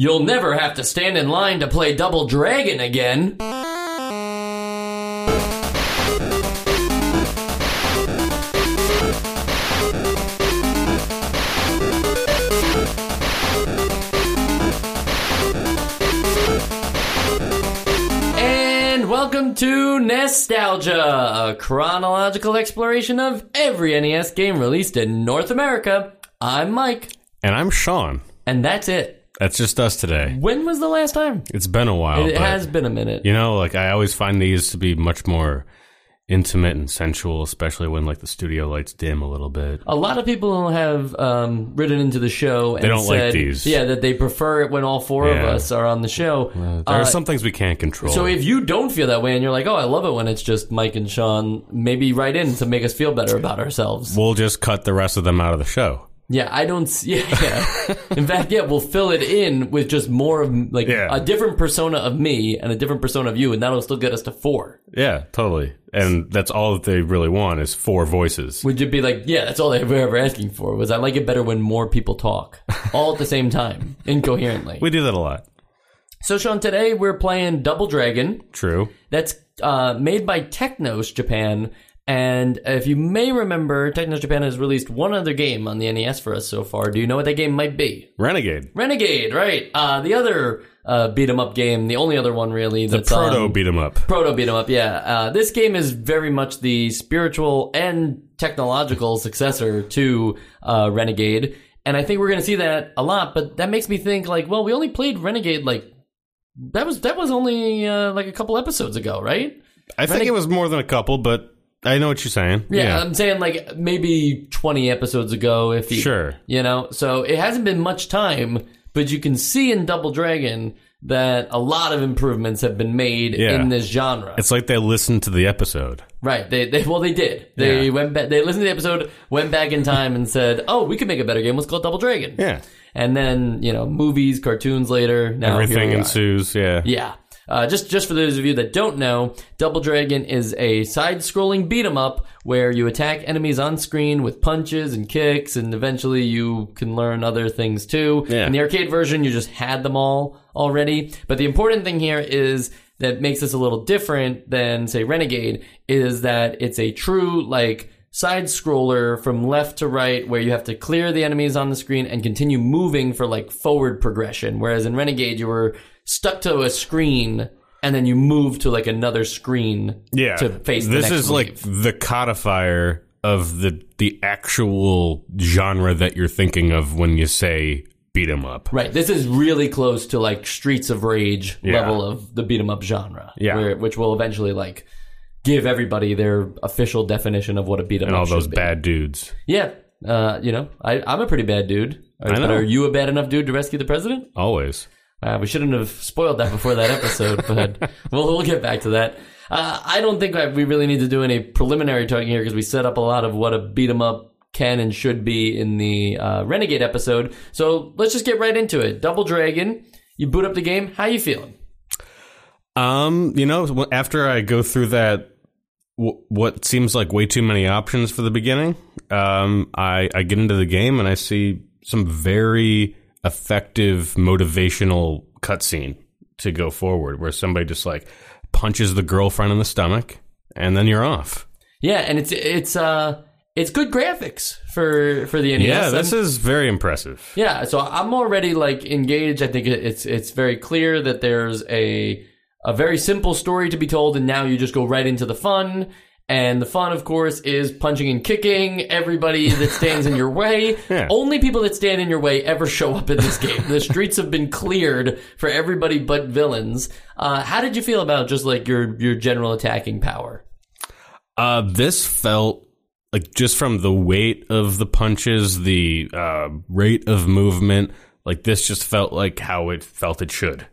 You'll never have to stand in line to play Double Dragon again. And welcome to Nostalgia, a chronological exploration of every NES game released in North America. I'm Mike, And I'm Sean. and that's it. That's just us today. When was the last time? It's been a while. It but, has been a minute. You know, like I always find these to be much more intimate and sensual, especially when like the studio lights dim a little bit. A lot of people have um, written into the show and don't like these. yeah, that they prefer it when all four of us are on the show. There Uh, are some things we can't control. so if you don't feel that way and you're like, oh, I love it when it's just Mike and Sean, maybe write in to make us feel better about ourselves. we'll just cut the rest of them out of the show. Yeah, I don't. s- Yeah, yeah. in fact, yeah, we'll fill it in with just more of like Yeah. a different persona of me and a different persona of you, and that'll still get us to four. Yeah, totally. And that's all that they really want is four voices. Would you be like, yeah, that's all they were ever asking for was I like it better when more people talk all at the same time, incoherently. We do that a lot. So, Sean, today we're playing Double Dragon. True. That's uh, made by Technos Japan. And if you may remember, Technos Japan has released one other game on the NES for us so far. Do you know what that game might be? Renegade. Renegade, right? Uh, the other uh, beat 'em up game, the only other one really. The proto um, beat 'em up. proto beat 'em up. Yeah, uh, this game is very much the spiritual and technological successor to uh, Renegade, and I think we're going to see that a lot. But that makes me think like, well, we only played Renegade like that was that was only uh, like a couple episodes ago, right? I think it was more than a couple, but I know what you're saying. Yeah, I'm saying like maybe 20 episodes ago, if you, Sure. you know. So it hasn't been much time, but you can see in Double Dragon that a lot of improvements have been made Yeah. in this genre. It's like they listened to the episode. right? They, they well, they did. They Yeah. went back. They listened to the episode, went back in time, and said, "Oh, we could make a better game. Let's call it Double Dragon." Yeah. And then you know, movies, cartoons later. Now here Everything we are. ensues. Yeah. Yeah. Uh, just just for those of you that don't know, Double Dragon is a side-scrolling beat 'em up where you attack enemies on screen with punches and kicks, and eventually you can learn other things too. Yeah. In the arcade version, you just had them all already. But the important thing here is that makes this a little different than say Renegade is that it's a true like side scroller from left to right where you have to clear the enemies on the screen and continue moving for like forward progression whereas in renegade you were stuck to a screen and then you move to like another screen yeah. to face the this is like the codifier of the the actual genre that you're thinking of when you say beat 'em up. right this is really close to like streets of rage Yeah. level of the beat 'em up genre Yeah. where, which will eventually like give everybody their official definition of what a beat 'em up is. all those be. bad dudes. yeah uh, you know I, i'm a pretty bad dude I know. are you a bad enough dude to rescue the president Always. Uh, we shouldn't have spoiled that before that episode, but we'll, we'll get back to that. Uh, I don't think we really need to do any preliminary talking here because we set up a lot of what a beat 'em up can and should be in the uh, Renegade episode. So let's just get right into it. Double Dragon, you boot up the game. How you feeling? Um, you know, after I go through that, what seems like way too many options for the beginning, um, I, I get into the game and I see some very effective motivational cutscene to go forward, where somebody just like punches the girlfriend in the stomach, and then you're off. Yeah, and it's it's uh it's good graphics for for the NES. Yeah, this I'm- is very impressive. Yeah, so I'm already like engaged. I think it's it's very clear that there's a a very simple story to be told, and now you just go right into the fun. And the fun, of course, is punching and kicking everybody that stands in your way. Yeah. Only people that stand in your way ever show up in this game. the streets have been cleared for everybody but villains. Uh, how did you feel about just like your your general attacking power? Uh, this felt like just from the weight of the punches, the uh, rate of movement, like this just felt like how it felt it should.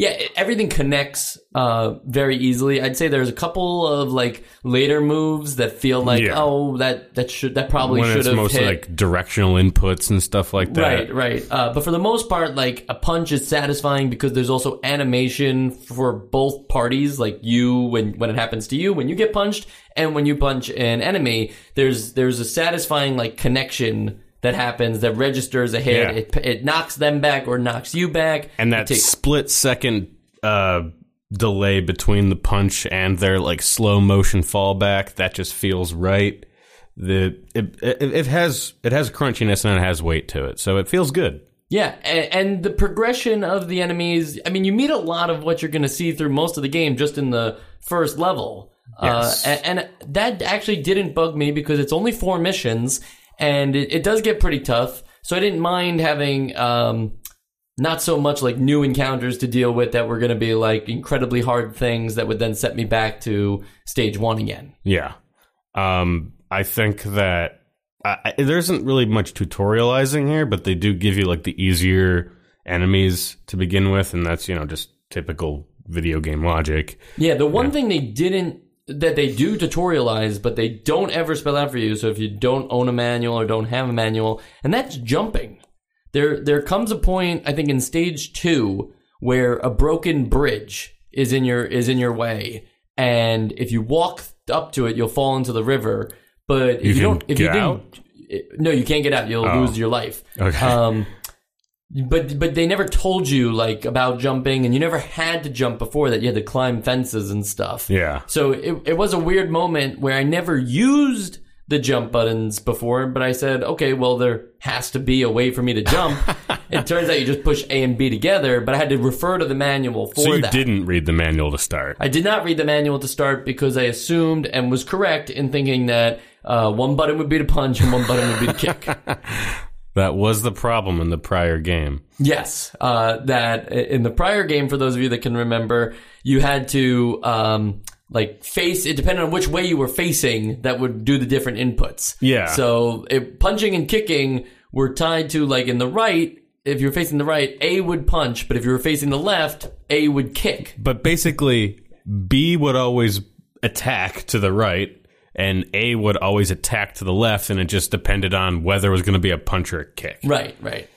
Yeah, everything connects uh, very easily. I'd say there's a couple of like later moves that feel like, Yeah. oh, that that should that probably should have mostly hit. like directional inputs and stuff like that. Right, right. Uh, but for the most part, like a punch is satisfying because there's also animation for both parties. Like you, when when it happens to you, when you get punched, and when you punch an enemy, there's there's a satisfying like connection that happens that registers a hit. Yeah. It, it knocks them back or knocks you back. and that takes- split second uh, delay between the punch and their like slow motion fallback that just feels right. The it, it, it has it has crunchiness and it has weight to it, so it feels good. Yeah, and, and the progression of the enemies. I mean, you meet a lot of what you're going to see through most of the game just in the first level. Yes. Uh, and, and that actually didn't bug me because it's only four missions, and it, it does get pretty tough. So I didn't mind having um, not so much like new encounters to deal with that were going to be like incredibly hard things that would then set me back to stage one again. Yeah, um, I think that I, there isn't really much tutorializing here, but they do give you like the easier enemies to begin with, and that's you know just typical video game logic. Yeah, the one thing they didn't that they do tutorialize, but they don't ever spell out for you. So if you don't own a manual or don't have a manual, and that's jumping. There there comes a point, I think in stage two, where a broken bridge is in your is in your way. And if you walk up to it, you'll fall into the river. But if you, can don't if you didn't out? no, you can't get out. You'll Oh. lose your life. Okay. Um, but but they never told you like about jumping, and you never had to jump before that. You had to climb fences and stuff. Yeah. So it it was a weird moment where I never used the jump buttons before, but I said, okay, well there has to be a way for me to jump. it turns out you just push A and B together, but I had to refer to the manual for So you that. didn't read the manual to start. I did not read the manual to start because I assumed and was correct in thinking that uh, one button would be to punch and one button would be to kick. That was the problem in the prior game. Yes, uh, that in the prior game, for those of you that can remember, you had to um, like face it depending on which way you were facing. That would do the different inputs. Yeah. So it, punching and kicking were tied to like in the right. If you're facing the right, A would punch, but if you were facing the left, A would kick. But basically, B would always attack to the right, and A would always attack to the left, and it just depended on whether it was going to be a punch or a kick. Right, right.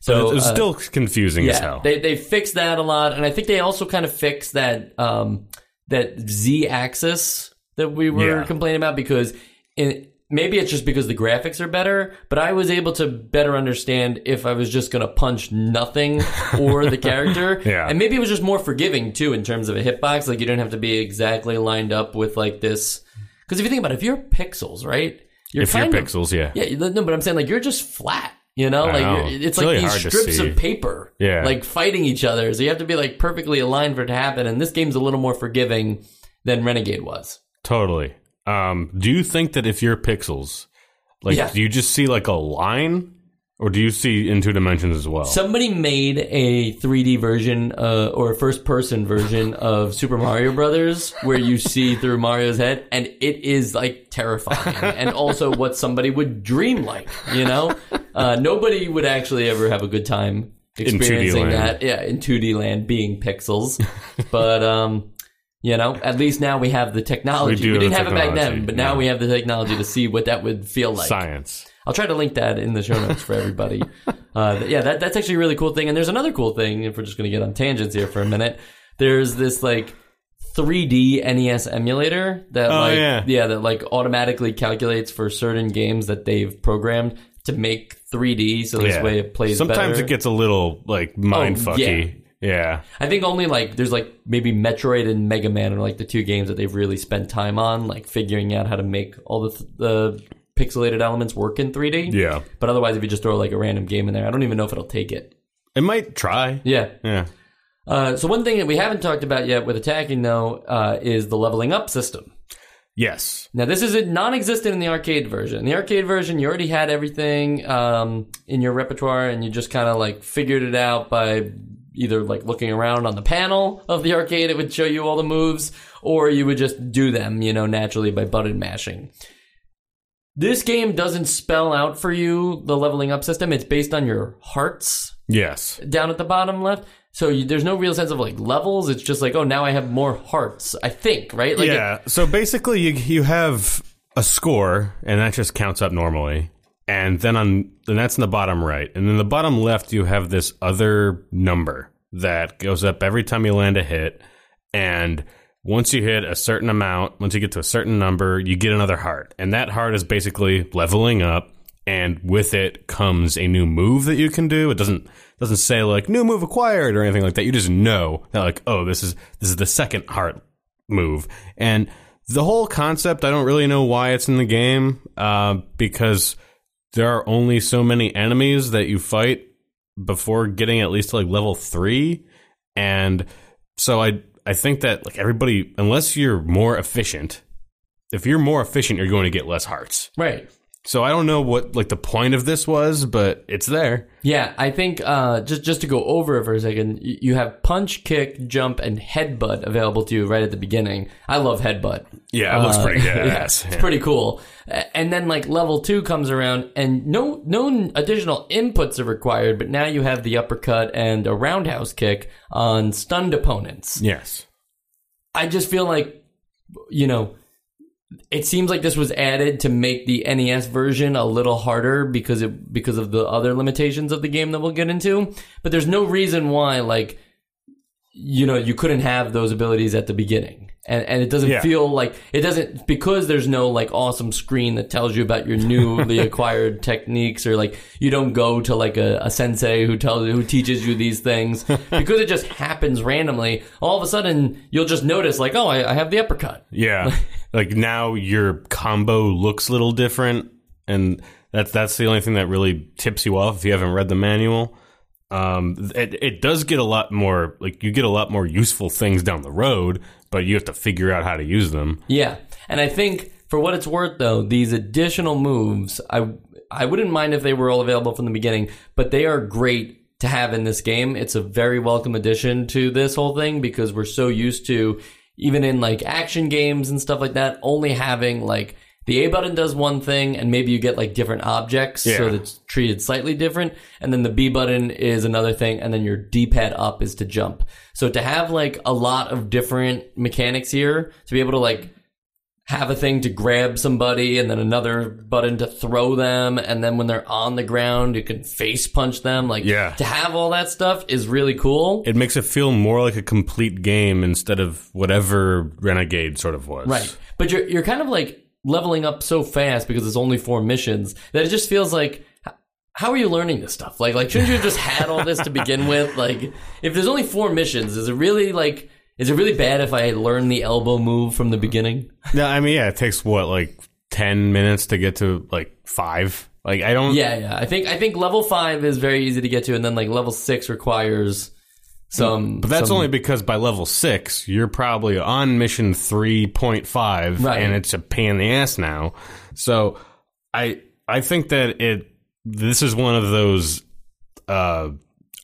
So So it was uh, still confusing as hell. they they fixed that a lot, and I think they also kind of fixed that um, that Z axis that we were Yeah. complaining about because in, maybe it's just because the graphics are better, but I was able to better understand if I was just going to punch nothing or the character, Yeah. and maybe it was just more forgiving too in terms of a hitbox. Like you didn't have to be exactly lined up with like this. Because if you think about it, if you're pixels, right? You're if you're of- pixels, yeah. yeah, no, but I'm saying like you're just flat. You know, I like know. it's, It's like really these strips of paper, Yeah. like fighting each other. So you have to be like perfectly aligned for it to happen. And this game's a little more forgiving than Renegade was. Totally. Um, do you think that if you're pixels, like, Yeah. do you just see like a line, or do you see in two dimensions as well? Somebody made a 3D version uh, or a first person version of Super Mario Brothers where you see through Mario's head, and it is like terrifying, and also what somebody would dream like. You know, uh, nobody would actually ever have a good time experiencing that. Yeah, in 2D land, being pixels, but um. You know, at least now we have the technology. We We, didn't have have it back then, but now yeah. we have the technology to see what that would feel like. Science. I'll try to link that in the show notes for everybody. uh, yeah, that, that's actually a really cool thing. And there's another cool thing, if we're just going to get on tangents here for a minute. There's this like 3D NES emulator that Oh, like yeah. that like automatically calculates for certain games that they've programmed to make 3D. So this Yeah. way it plays. Sometimes better. it gets a little like mind Oh, fucky. Yeah. I think only like there's like maybe Metroid and Mega Man are like the two games that they've really spent time on, like figuring out how to make all the th- the pixelated elements work in 3D. Yeah. But otherwise, if you just throw like a random game in there, I don't even know if it'll take it. It might try. Yeah. Yeah. Uh, so one thing that we haven't talked about yet with attacking though uh, is the leveling up system. Yes. Now this is non-existent in the arcade version. In the arcade version, you already had everything um, in your repertoire, and you just kind of like figured it out by either like looking around on the panel of the arcade, it would show you all the moves, or you would just do them, you know, naturally by button mashing. This game doesn't spell out for you the leveling up system. It's based on your hearts Yes. down at the bottom left. So you, there's no real sense of like levels. It's just like, oh, now I have more hearts. I think, right? Like, yeah. so basically, you you have a score, and that just counts up normally, and then on and that's in the bottom right, and then the bottom left, you have this other number that goes up every time you land a hit, and once you hit a certain amount, once you get to a certain number, you get another heart, and that heart is basically leveling up. and with it comes a new move that you can do. It doesn't doesn't say like new move acquired or anything like that. You just know that like oh this is this is the second heart move and the whole concept. I don't really know why it's in the game uh, because there are only so many enemies that you fight before getting at least to like level three, and so I I think that like everybody unless you're more efficient, if you're more efficient, you're going to get less hearts. Right. So I don't know what like the point of this was, but it's there. Yeah, I think uh, just just to go over it for a second, you have punch, kick, jump, and headbutt available to you right at the beginning. I love headbutt. Yeah, it looks Uh, pretty yeah, it's Yeah. pretty cool. And then like level two comes around, and no no additional inputs are required. But now you have the uppercut and a roundhouse kick on stunned opponents. Yes. I just feel like, you know, it seems like this was added to make the NES version a little harder because it because of the other limitations of the game that we'll get into. But there's no reason why, like, you know, you couldn't have those abilities at the beginning. And, and it doesn't Yeah. feel like it doesn't because there's no like awesome screen that tells you about your newly acquired techniques or like you don't go to like a, a sensei who tells you who teaches you these things because it just happens randomly. All of a sudden you'll just notice like oh I, I have the uppercut. Yeah. like now your combo looks a little different and that's that's the only thing that really tips you off if you haven't read the manual. Um it it does get a lot more like you get a lot more useful things down the road, but you have to figure out how to use them. Yeah, and I think for what it's worth, though, these additional moves, I I wouldn't mind if they were all available from the beginning, but they are great to have in this game. It's a very welcome addition to this whole thing because we're so used to even in like action games and stuff like that, only having like the A button does one thing, and maybe you get like different objects, so Yeah. that it's treated slightly different. And then the B button is another thing, and then your D pad up is to jump. So to have like a lot of different mechanics here, to be able to like have a thing to grab somebody and then another button to throw them and then when they're on the ground you can face punch them like Yeah. to have all that stuff is really cool It makes it feel more like a complete game instead of whatever Renegade sort of was. right but you're you're kind of like leveling up so fast because it's only four missions that it just feels like how are you learning this stuff like like shouldn't you have just had all this to begin with like if there's only four missions is it really like is it really bad if I learn the elbow move from the beginning? No, I mean yeah, it takes what like 10 minutes to get to like 5. Like I don't Yeah, yeah. I think I think level five is very easy to get to, and then like level six requires some. But that's some- only because by level six, you're probably on mission three point five, Right. and it's a pain in the ass now. So I I think that it this is one of those uh,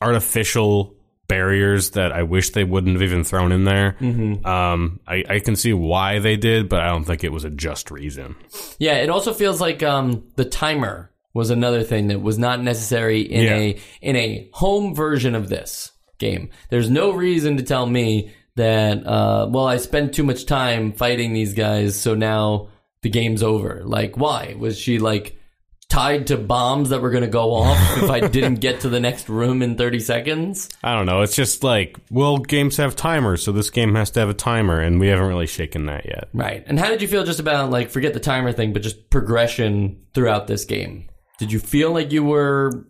artificial barriers that I wish they wouldn't have even thrown in there. Mm-hmm. Um, I, I can see why they did, but I don't think it was a just reason. Yeah, it also feels like um, the timer was another thing that was not necessary in Yeah. a in a home version of this game. There's no reason to tell me that uh, well, I spent too much time fighting these guys, so now the game's over. Like, why was she like? Tied to bombs that were going to go off if I didn't get to the next room in 30 seconds. I don't know. It's just like, well, games have timers, so this game has to have a timer, and we haven't really shaken that yet. Right. And how did you feel just about like forget the timer thing, but just progression throughout this game? Did you feel like you were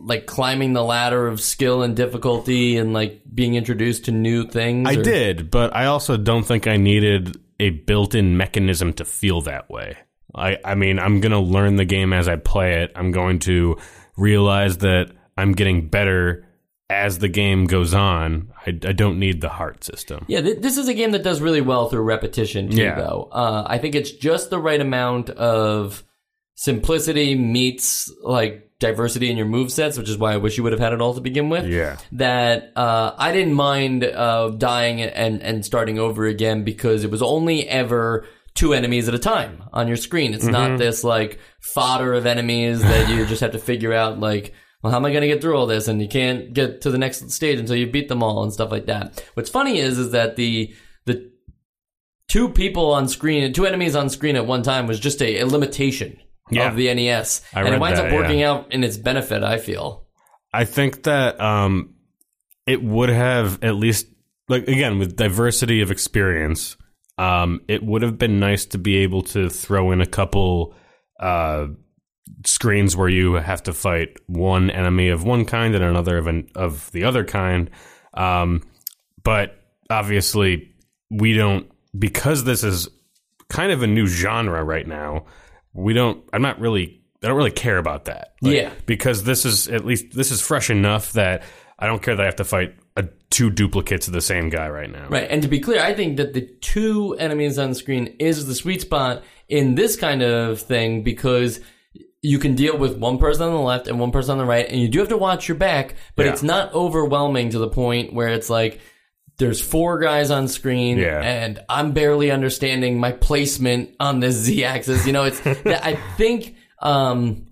like climbing the ladder of skill and difficulty and like being introduced to new things? I or- did, but I also don't think I needed a built-in mechanism to feel that way. I I mean, I'm going to learn the game as I play it. I'm going to realize that I'm getting better as the game goes on. I, I don't need the heart system. Yeah, th- this is a game that does really well through repetition too. Yeah. Though uh, I think it's just the right amount of simplicity meets like diversity in your move sets, which is why I wish you would have had it all to begin with. Yeah. that uh, I didn't mind uh, dying and and starting over again because it was only ever two enemies at a time on your screen. It's not this like fodder of enemies that you just have to figure out like. Well, how am I going to get through all this? And you can't get to the next stage until you beat them all and stuff like that. What's funny is, is that the the two people on screen, two enemies on screen at one time was just a, a limitation Yeah. of the NES, I and it winds that, up working yeah. out in its benefit. I feel. I think that um, it would have at least like again with diversity of experience. Um, it would have been nice to be able to throw in a couple uh, screens where you have to fight one enemy of one kind and another of an, of the other kind. Um, but obviously, we don't because this is kind of a new genre right now. We don't. I'm not really. I don't really care about that. Like, Yeah. because this is at least this is fresh enough that I don't care that I have to fight a, two duplicates of the same guy right now. Right, and to be clear, I think that the two enemies on the screen is the sweet spot in this kind of thing because you can deal with one person on the left and one person on the right, and you do have to watch your back, but Yeah. it's not overwhelming to the point where it's like there's four guys on screen, Yeah. and I'm barely understanding my placement on the z-axis. You know, it's that I think. Um,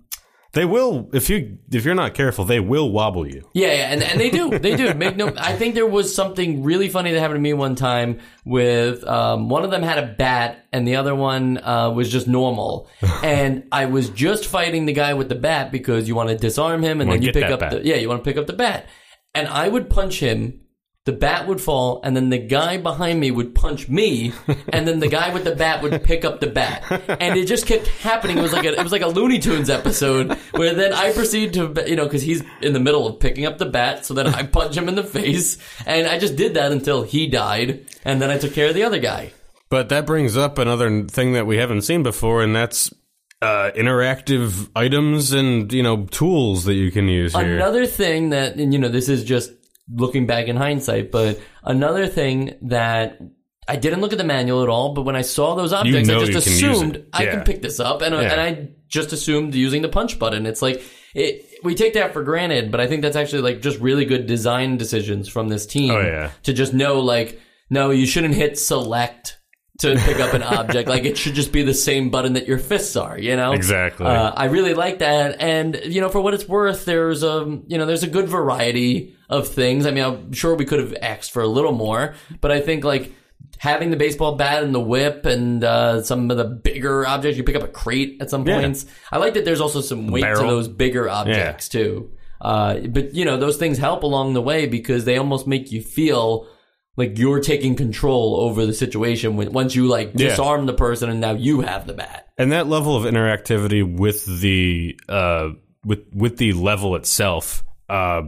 They will if you if you're not careful, they will wobble you. Yeah, yeah, and, and they do, they do. Make no, I think there was something really funny that happened to me one time with um, one of them had a bat and the other one uh, was just normal, and I was just fighting the guy with the bat because you want to disarm him and then you pick up bat. the yeah, you want to pick up the bat, and I would punch him. The bat would fall, and then the guy behind me would punch me, and then the guy with the bat would pick up the bat, and it just kept happening. It was like a, it was like a Looney Tunes episode where then I proceed to, you know, because he's in the middle of picking up the bat, so then I punch him in the face, and I just did that until he died, and then I took care of the other guy. But that brings up another thing that we haven't seen before, and that's uh, interactive items and you know tools that you can use here. Another thing that, and you know, this is just looking back in hindsight, but another thing that I didn't look at the manual at all, but when I saw those objects, know I just you can assumed. I can pick this up, and, Yeah. and I just assumed using the punch button. It's like, it, we take that for granted, but I think that's actually like just really good design decisions from this team Oh, yeah. to just know, like, no, you shouldn't hit select to pick up an object. Like, it should just be the same button that your fists are, you know? Exactly. Uh, I really like that, and you know, for what it's worth, there's a you know, there's a good variety of things. I mean, I'm sure we could have asked for a little more, but I think like having the baseball bat and the whip and uh, some of the bigger objects, you pick up a crate at some Yeah. points. I like that there's also some weight to those bigger objects too. Uh, but you know, those things help along the way because they almost make you feel like you're taking control over the situation when once you like Yeah. disarm the person and now you have the bat. and that level of interactivity with the uh, with with the level itself uh,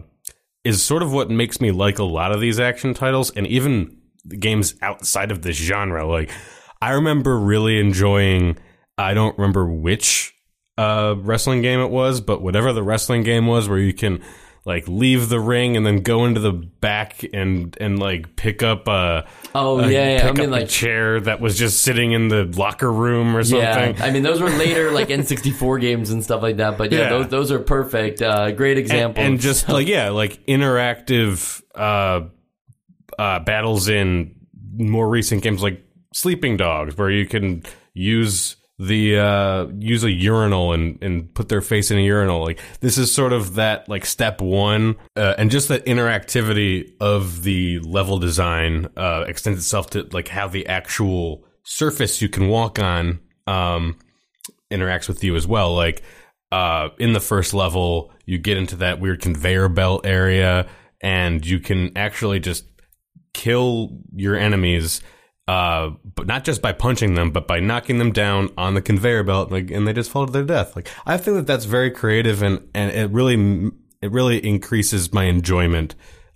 is sort of what makes me like a lot of these action titles, and even games outside of this genre. Like I remember really enjoying. I don't remember which uh, wrestling game it was, but whatever the wrestling game was, where you can like leave the ring and then go into the back and and like pick up a Oh uh, yeah, yeah. I mean like a chair that was just sitting in the locker room or something. Yeah, I mean those were later like N64 games and stuff like that. But yeah, Yeah. those those are perfect. Uh, great and, example. and just like yeah, like interactive uh, uh, battles in more recent games like Sleeping Dogs, where you can use the uh, use a urinal and and put their face in a urinal. Like this is sort of that like step one, uh, and just that interactivity of the level design uh, extends itself to like how the actual surface you can walk on um, interacts with you as well. Like uh, in the first level, you get into that weird conveyor belt area, and you can actually just kill your enemies. Uh, but not just by punching them, but by knocking them down on the conveyor belt, like, and they just fall to their death. Like, I think that that's very creative, and and it really it really increases my enjoyment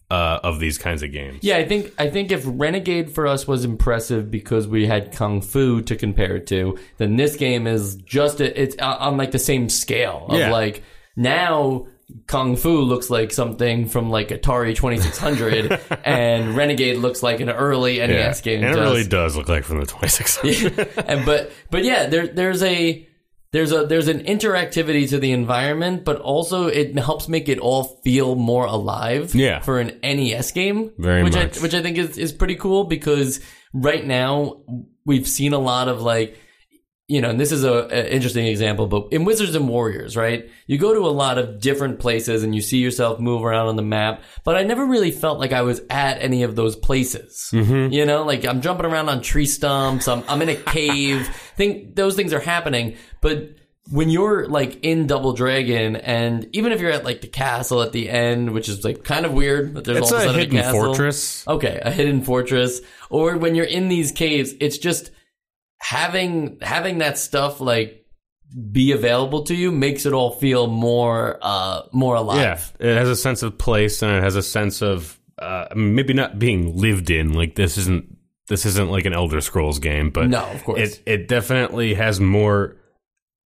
uh, of these kinds of games. yeah, I think I think if Renegade for us was impressive because we had Kung Fu to compare it to, then this game is just a, it's uh, on like the same scale of Yeah. like now. Kung Fu looks like something from like Atari 2600, and Renegade looks like an early NES game. and it does. really does look like from the 2600. and but but yeah, there there's a there's a there's an interactivity to the environment, but also it helps make it all feel more alive. Yeah. for an NES game, Very which much. I which I think is is pretty cool because right now we've seen a lot of like. You know, and this is a, a interesting example, but in Wizards and Warriors, right? You go to a lot of different places and you see yourself move around on the map, but I never really felt like I was at any of those places. Mm-hmm. You know, like I'm jumping around on tree stumps, I'm, I'm in a cave. think those things are happening, but when you're like in Double Dragon, and even if you're at like the castle at the end, which is like kind of weird that there's it's all of a sudden hidden castle. fortress. Okay, a hidden fortress, or when you're in these caves, it's just having having that stuff like be available to you makes it all feel more uh more alive. Yeah, it has a sense of place and it has a sense of uh, maybe not being lived in. Like this isn't this isn't like an Elder Scrolls game, but No, of course. it it definitely has more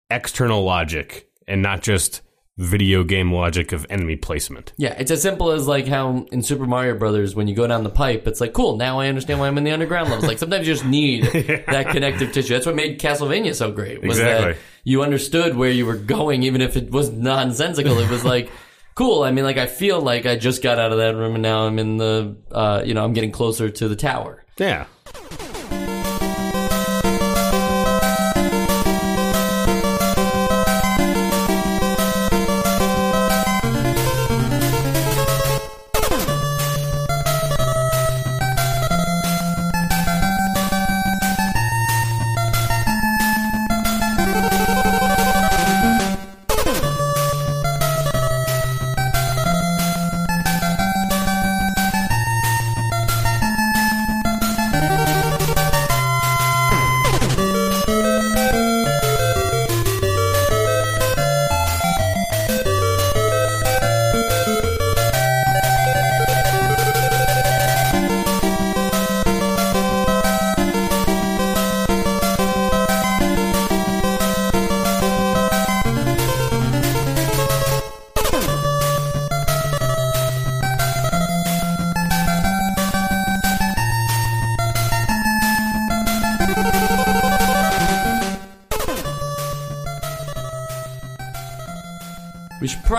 external logic and not just video game logic of enemy placement. Yeah, it's as simple as like how in Super Mario Brothers, when you go down the pipe, it's like, cool, now I understand why I'm in the underground levels. Like sometimes you just need that connective tissue. That's what made Castlevania so great. Was Exactly. that you understood where you were going, even if it was nonsensical. It was like, cool. I mean, like I feel like I just got out of that room and now I'm in the, uh, you know, I'm getting closer to the tower. Yeah.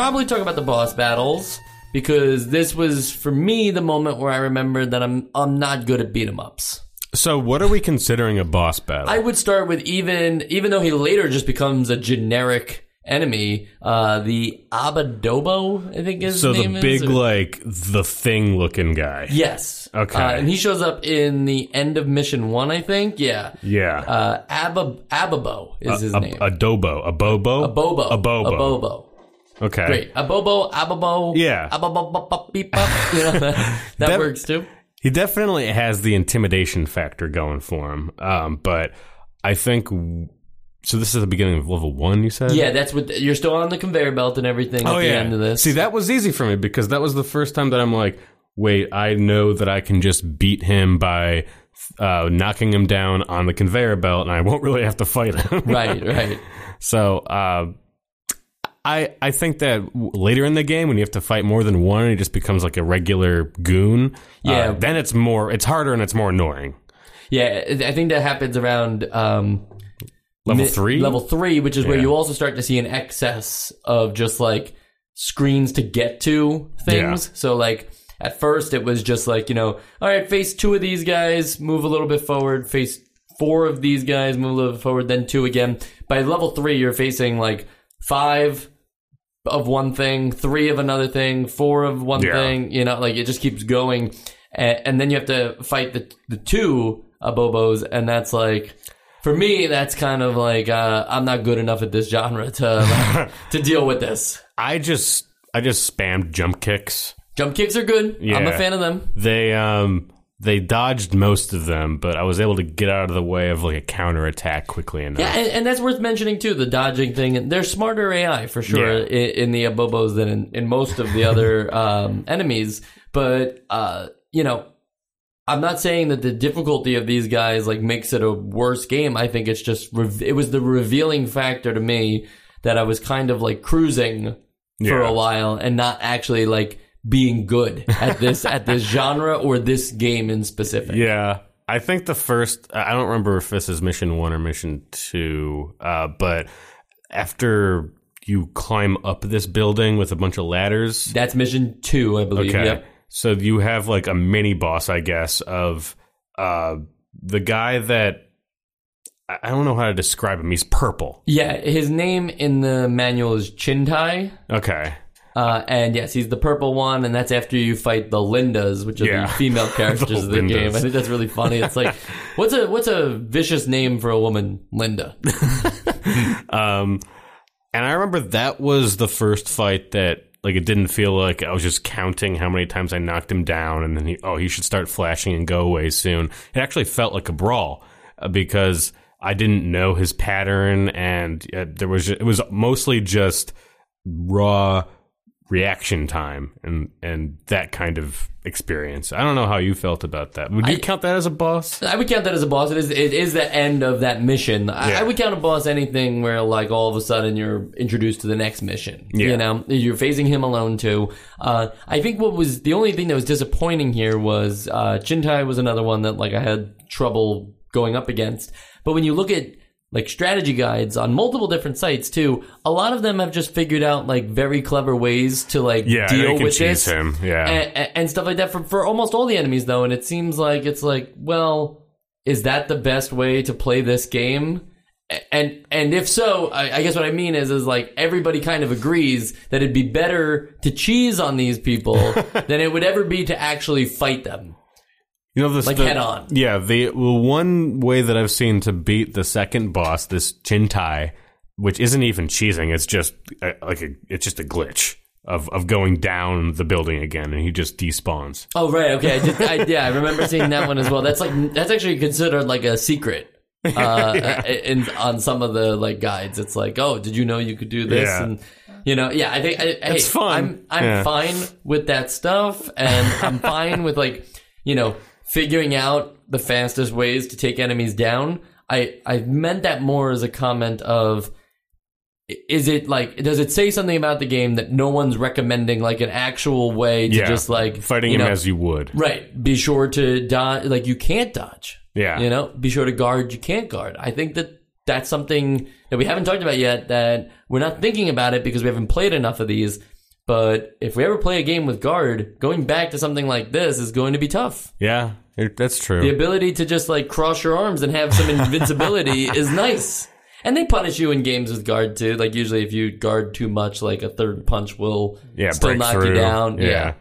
Probably talk about the boss battles because this was for me the moment where I remembered that I'm I'm not good at beat 'em ups. So what are we considering a boss battle? I would start with even even though he later just becomes a generic enemy, uh, the Abadobo, I think his so the big is. or- like the thing looking guy. yes. Okay. Uh, and he shows up in the end of mission one, I think. Yeah. Yeah. Uh, Abba, Ababo is his a, name. Adobo, a bobo, A Bobo. a bobo. A Bobo. Okay. Great. A Bobo, Ababo. Yeah. Ababo, beep, bop. You know, that, that works too. He definitely has the intimidation factor going for him. Um, but I think so. This is the beginning of level one. You said. Yeah, that's what you're still on the conveyor belt and everything at Oh the yeah. end of this. See, that was easy for me because that was the first time that I'm like, wait, I know that I can just beat him by uh, knocking him down on the conveyor belt, and I won't really have to fight him. right, right. So uh, I I think that later in the game when you have to fight more than one, he just becomes like a regular goon. uh, Yeah. then it's more it's harder and it's more annoying. Yeah, I think that happens around um, Level mi- three. Level three, which is where you also start to see an excess of just like screens to get to things. So like at first it was just like you know, all right, face two of these guys, move a little bit forward. Face four of these guys, move a little bit forward. Then two again. By level three, you're facing like five of one thing, three of another thing, four of one Yeah. thing. You know, like it just keeps going, and, and then you have to fight the the two abobos, and that's like. For me, that's kind of like uh, I'm not good enough at this genre to to deal with this. I just I just spammed jump kicks. Jump kicks are good. I'm a fan of them. They um they dodged most of them, but I was able to get out of the way of like a counter attack quickly enough. Yeah, and, and that's worth mentioning too. The dodging thing, and they're smarter AI for sure Yeah. in, in the abobos than in, in most of the other um, enemies. But uh, you know, I'm not saying that the difficulty of these guys like makes it a worse game. I think it's just re- it was the revealing factor to me that I was kind of like cruising for Yeah. a while and not actually like being good at this at this genre or this game in specific. Yeah. I think the first, I don't remember if this is mission one or mission two, uh, but after you climb up this building with a bunch of ladders. That's mission two, I believe. Okay. Yep. So you have like a mini boss, I guess, of uh, the guy that I don't know how to describe him. He's purple. Yeah, his name in the manual is Chintai. Okay. Uh, and yes, he's the purple one, and that's after you fight the Lindas, which are Yeah. the female characters of the game. I think that's really funny. It's like, what's a what's a vicious name for a woman? Linda. Um, and I remember that was the first fight that like it didn't feel like I was just counting how many times I knocked him down, and then he oh he should start flashing and go away soon. It actually felt like a brawl uh, because I didn't know his pattern, and uh, there was it was mostly just raw reaction time and and that kind of experience. I don't know how you felt about that. Would you I- count that as a boss? I would count that as a boss. It is it is the end of that mission. I, Yeah. I would count a boss anything where like all of a sudden you're introduced to the next mission. Yeah. You know, you're facing him alone too. Uh, I think what was the only thing that was disappointing here was uh, Chintai was another one that like I had trouble going up against. But when you look at like strategy guides on multiple different sites too, a lot of them have just figured out like very clever ways to like Yeah, deal can with cheese this him. Yeah. and, and stuff like that for, for almost all the enemies though and it seems like it's like well is that the best way to play this game and and if so I, I guess what i mean is is like everybody kind of agrees that it'd be better to cheese on these people than it would ever be to actually fight them You know, this Like the- head on. Yeah, the well, one way that I've seen to beat the second boss, this Chintai, which isn't even cheesing, it's just uh, like a, it's just a glitch of of going down the building again, and he just despawns. oh right okay I did, I, yeah i remember seeing that one as well that's like that's actually considered like a secret uh, in on some of the like guides. It's like, oh, did you know you could do this? Yeah. And you know, yeah, I think I, hey, It's fun. I'm I'm Yeah. fine with that stuff, and I'm fine with like you know figuring out the fastest ways to take enemies down. I I meant that more as a comment of. Is it like does it say something about the game that no one's recommending like an actual way to Yeah, just like fighting you him know, as you would. right be sure to dodge like you can't dodge Yeah, you know, be sure to guard you can't guard. I think that that's something that we haven't talked about yet that we're not thinking about it because we haven't played enough of these. But if we ever play a game with guard, going back to something like this is going to be tough. yeah, it, that's true. The ability to just like cross your arms and have some invincibility is nice. And they punish you in games with guard too. Like usually if you guard too much, like a third punch will yeah, still knock through. you down. Yeah. yeah.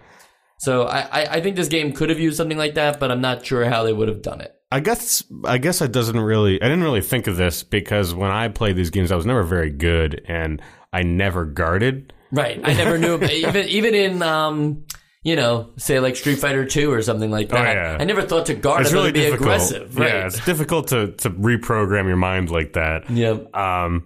So I, I, I think this game could have used something like that, but I'm not sure how they would have done it. I guess I guess I doesn't really. I didn't really think of this because when I played these games, I was never very good, and I never guarded. Right. I never knew even even in um you know, say like Street Fighter 2 or something like that. Oh, yeah. I never thought to guard It's it really be difficult. aggressive. Right. Yeah, it's difficult to to reprogram your mind like that. yeah. Um,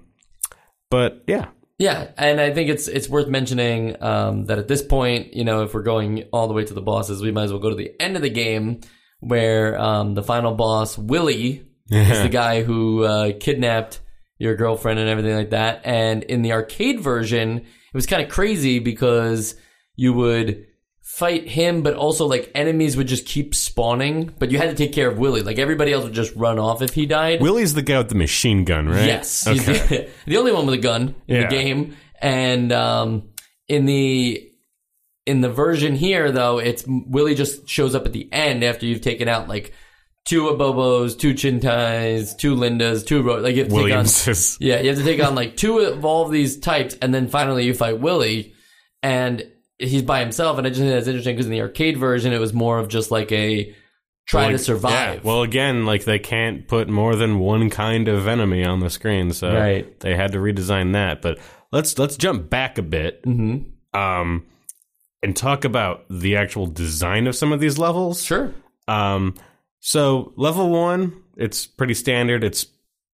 but yeah, Yeah, and I think it's it's worth mentioning um, that at this point, you know, if we're going all the way to the bosses, we might as well go to the end of the game where um, the final boss, Willie, is the guy who uh, kidnapped your girlfriend and everything like that. And in the arcade version, it was kind of crazy because you would fight him, but also like enemies would just keep spawning, but you had to take care of Willie. Like everybody else would just run off if he died. Willie's the guy with the machine gun, right? Yes, he's Okay. the, the only one with a gun in Yeah. the game. And um, in the in the version here, though, it's Willie just shows up at the end after you've taken out like two Abobos, two Chintais, two Lindas, two Ro- like you have to take on. Yeah, you have to take on like two of all of these types, and then finally you fight Willie, and he's by himself. And I just think that's interesting because in the arcade version, it was more of just like a try Like, to survive. Yeah. Well, again, like they can't put more than one kind of enemy on the screen, so Right. they had to redesign that. But let's let's jump back a bit, hmm um, and talk about the actual design of some of these levels. Sure. Um, so level one, it's pretty standard. It's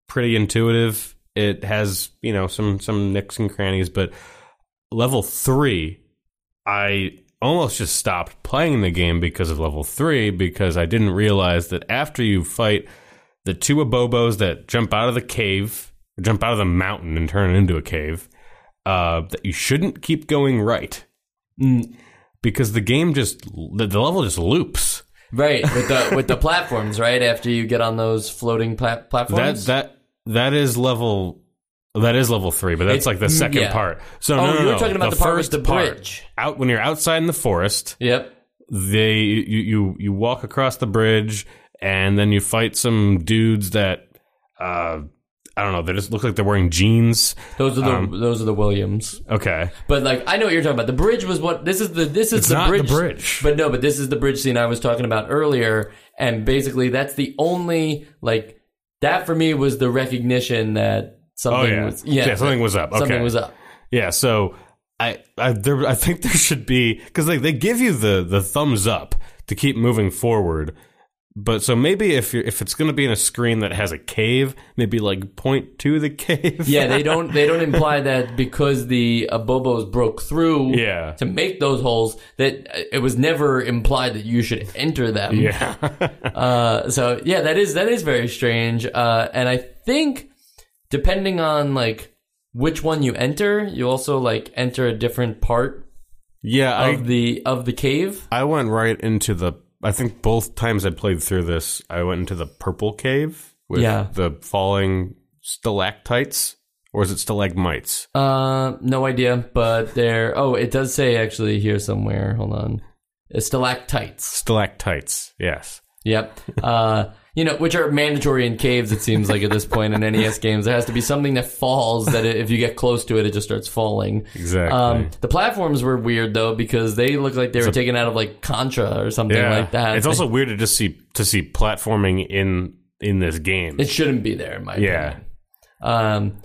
pretty intuitive. It has you know some some nicks and crannies, but level three, I almost just stopped playing the game because of level three because I didn't realize that after you fight the two abobos that jump out of the cave, jump out of the mountain and turn it into a cave, uh, that you shouldn't keep going right Mm, because the game just the, the level just loops. Right with the with the platforms, right? After you get on those floating pla- That platforms. that that is level that is level three, but that's It's- like the second yeah. part. So Oh, no, no, you were no. talking about the part with the bridge. Out when you're outside in the forest, yep. they you you you walk across the bridge and then you fight some dudes that uh I don't know. They just look like they're wearing jeans. Those are the Um, those are the Williams. Okay, But like I know what you're talking about. The bridge was what this is the this is it's the not bridge. the bridge. But no, but this is the bridge scene I was talking about earlier, and basically that's the only like that for me was the recognition that something oh yeah, was yeah, something was up. Okay, something was up. Yeah, so I I there I think there should be because they they give you the the thumbs up to keep moving forward, but so maybe if you're if it's going to be in a screen that has a cave, maybe like point to the cave. Yeah, they don't they don't imply that because the abobos broke through Yeah. to make those holes that it was never implied that you should enter them. yeah. Uh, so yeah, that is that is very strange. Uh, and I think depending on like which one you enter, you also like enter a different part yeah. I of the of the cave. I went right into the. I think both times I played through this, I went into the purple cave with Yeah. the falling stalactites, or is it stalagmites? Uh, no idea, but there. Oh, it does say actually here somewhere. Hold on, Uh, stalactites. Stalactites. Yes. Yep. Uh, you know, which are mandatory in caves. It seems like at this point in NES games, there has to be something that falls. That if you get close to it, it just starts falling. Exactly. Um, the platforms were weird though because they look like they were taken out of like Contra or something yeah. like that. It's also weird to just see to see platforming in in this game. it shouldn't be there, in my Yeah. opinion. Um,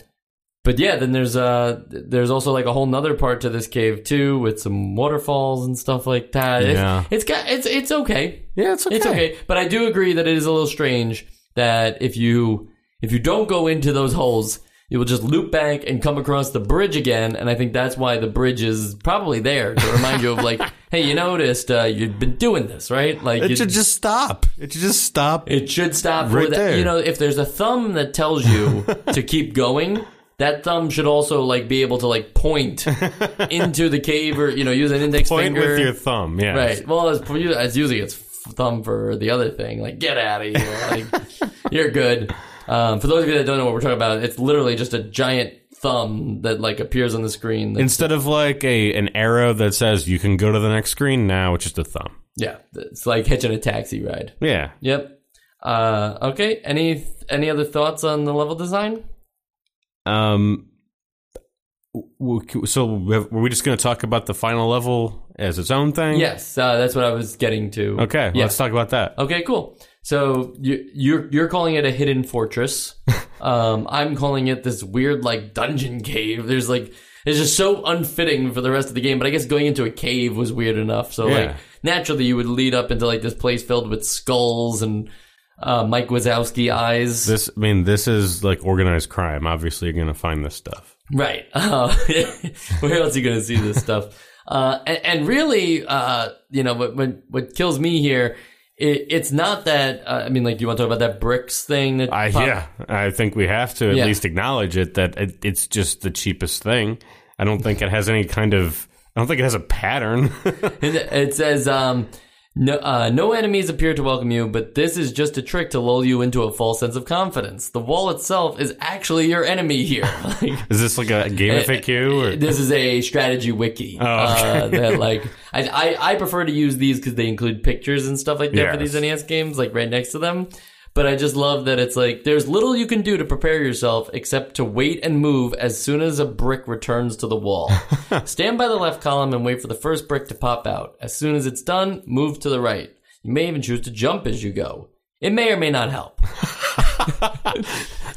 but yeah, then there's uh there's also like a whole nother part to this cave too with some waterfalls and stuff like that. It's, Yeah. it's got it's it's okay. yeah, it's okay. It's okay, but I do agree that it is a little strange that if you if you don't go into those holes, you will just loop back and come across the bridge again. And I think that's why the bridge is probably there to remind you of like, hey, you noticed uh, you've been doing this, right? Like It should just stop. It should just stop. it should stop Right with there. You know, if there's a thumb that tells you to keep going. That thumb should also like be able to like point into the cave or you know use an index finger. Point finger. with your thumb. Yeah. Right. Well, as, for as usually it's thumb for the other thing. Like, get out of here. Like, you're good. Um, for those of you that don't know what we're talking about, it's literally just a giant thumb that like appears on the screen. Instead of like a an arrow that says you can go to the next screen, now it's just a thumb. yeah, it's like hitching a taxi ride. Yeah. Yep. Uh, okay. Any any other thoughts on the level design? Um. So were we just going to talk about the final level as its own thing? Yes, uh, that's what I was getting to. Okay. Yeah. Let's talk about that. Okay, cool. So you, you're you're calling it a hidden fortress. um, I'm calling it this weird like dungeon cave. There's like it's just so unfitting for the rest of the game. But I guess going into a cave was weird enough. So Yeah. like naturally you would lead up into like this place filled with skulls and uh, Mike Wazowski eyes. This, I mean, this is like organized crime. Obviously, you're going to find this stuff. Right. Uh, where else are you going to see this stuff? Uh, and, and really, uh, you know, what, what, what kills me here, it, it's not that, uh, I mean, like, do you want to talk about that bricks thing? That I yeah, I think we have to at Yeah. least acknowledge it that it, it's just the cheapest thing. I don't think it has any kind of. I don't think it has a pattern. It, it says, um, no, uh, no enemies appear to welcome you, but this is just a trick to lull you into a false sense of confidence. The wall itself is actually your enemy here. Like, is this like a game FAQ? Or? this is a strategy wiki. Oh, uh, that like I, I I prefer to use these because they include pictures and stuff like that for these NES games, like right next to them. But I just love that it's like there's little you can do to prepare yourself except to wait and move as soon as a brick returns to the wall. Stand by the left column and wait for the first brick to pop out. As soon as it's done, move to the right. You may even choose to jump as you go. It may or may not help.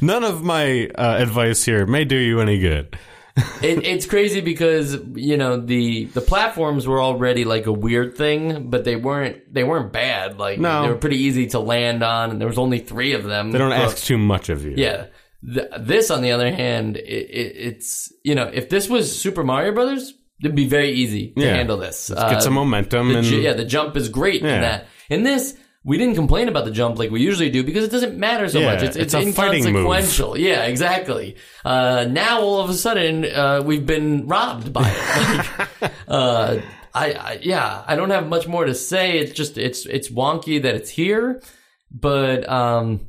None of my uh, advice here may do you any good. It, it's crazy because you know the the platforms were already like a weird thing, but they weren't they weren't bad. Like No. they were pretty easy to land on, and there was only three of them. They don't But- ask too much of you. Yeah, Th- this on the other hand, it, it, it's you know if this was Super Mario Brothers, it'd be very easy to Yeah. handle this. Get uh, some momentum the and yeah, the jump is great Yeah. in that. In this, we didn't complain about the jump like we usually do because it doesn't matter so Yeah, much. It's, it's it's, a fighting move. inconsequential. Yeah, exactly. Uh, now all of a sudden, uh, we've been robbed by it. Like, uh, I, I, yeah, I don't have much more to say. It's just, it's, it's wonky that it's here, but, um,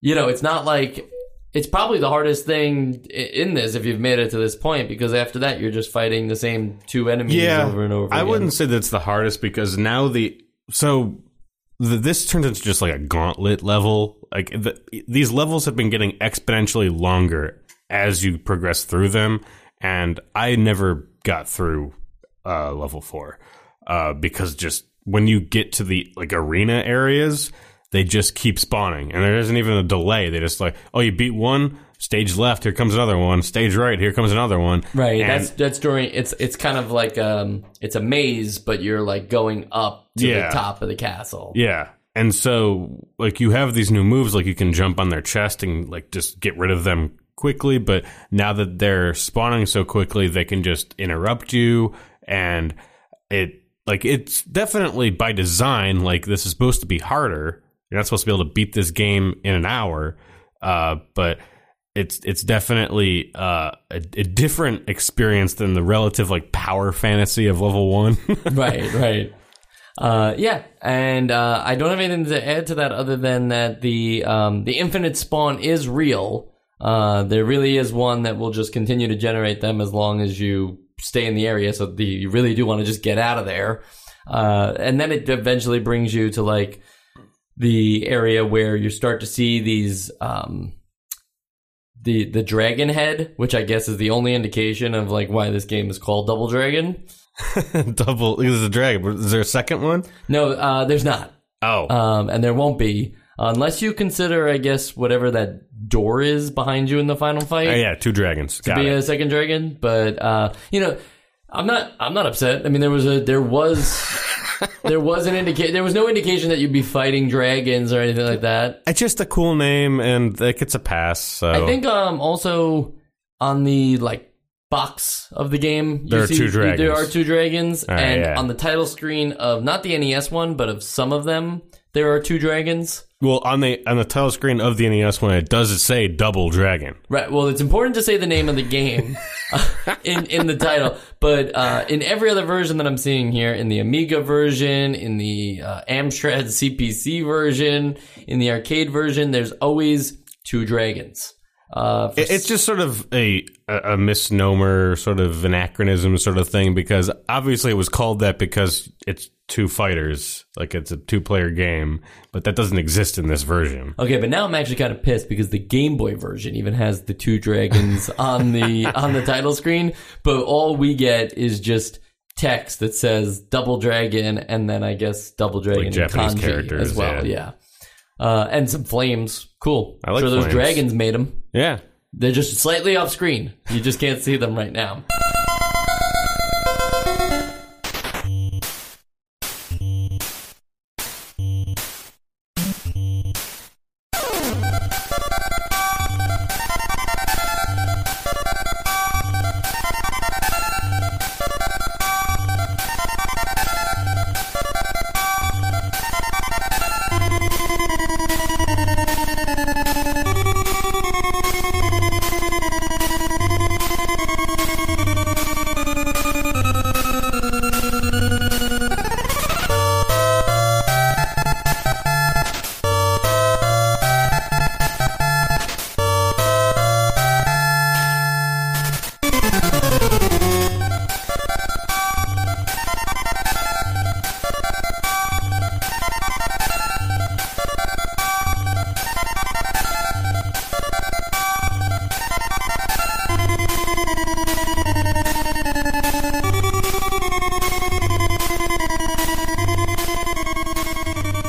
you know, it's not like, it's probably the hardest thing in this if you've made it to this point because after that you're just fighting the same two enemies yeah, over and over. I again. wouldn't say that's the hardest because now the so the, this turns into just like a gauntlet level. Like the, these levels have been getting exponentially longer as you progress through them, and I never got through uh, level four uh, because just when you get to the like arena areas, they just keep spawning, and there isn't even a delay. They just like, oh, you beat one. Stage left, here comes another one. Stage right, here comes another one. Right. And- that's that's during it's it's kind of like um it's a maze, but you're like going up to Yeah. the top of the castle. Yeah. and so like you have these new moves, like you can jump on their chest and like just get rid of them quickly. But now that they're spawning so quickly, they can just interrupt you, and it like it's definitely by design. Like this is supposed to be harder. You're not supposed to be able to beat this game in an hour, uh, but it's it's definitely uh, a, a different experience than the relative like power fantasy of level one. right, right. Uh, yeah, and uh, I don't have anything to add to that other than that the um, the infinite spawn is real. Uh, there really is one that will just continue to generate them as long as you stay in the area. So the, you really do want to just get out of there. Uh, and then it eventually brings you to like the area where you start to see these um, the the dragon head, which I guess is the only indication of like why this game is called Double Dragon. Double is a dragon. Is there a second one? No, uh, there's not. Oh, um, and there won't be unless you consider, I guess, whatever that door is behind you in the final fight. Oh, yeah, two dragons. to Got be it. a second dragon. But uh, you know, I'm not. I'm not upset. I mean, there was a there was there was an indication. There was no indication that you'd be fighting dragons or anything like that. It's just a cool name, and it gets a pass. So I think um also on the like box of the game you There are see- two dragons. There are two dragons, right, and yeah. on the title screen of not the NES one, but of some of them, there are two dragons. Well, on the on the title screen of the NES one, it does say Double Dragon. Right. Well, it's important to say the name of the game in in the title, but uh, in every other version that I'm seeing here, in the Amiga version, in the uh, Amstrad CPC version, in the arcade version, there's always two dragons. Uh, for It's just sort of a a misnomer, sort of anachronism, sort of thing. Because obviously, it was called that because it's two fighters, like it's a two player game, but that doesn't exist in this version. Okay, but now I'm actually kind of pissed because the Game Boy version even has the two dragons on the on the title screen, but all we get is just text that says Double Dragon and then I guess Double Dragon in Japanese kanji characters, as well. Yeah, Uh, and some flames. Cool. I like sure those flames. dragons made them. Yeah. They're just slightly off screen. You just can't see them right now.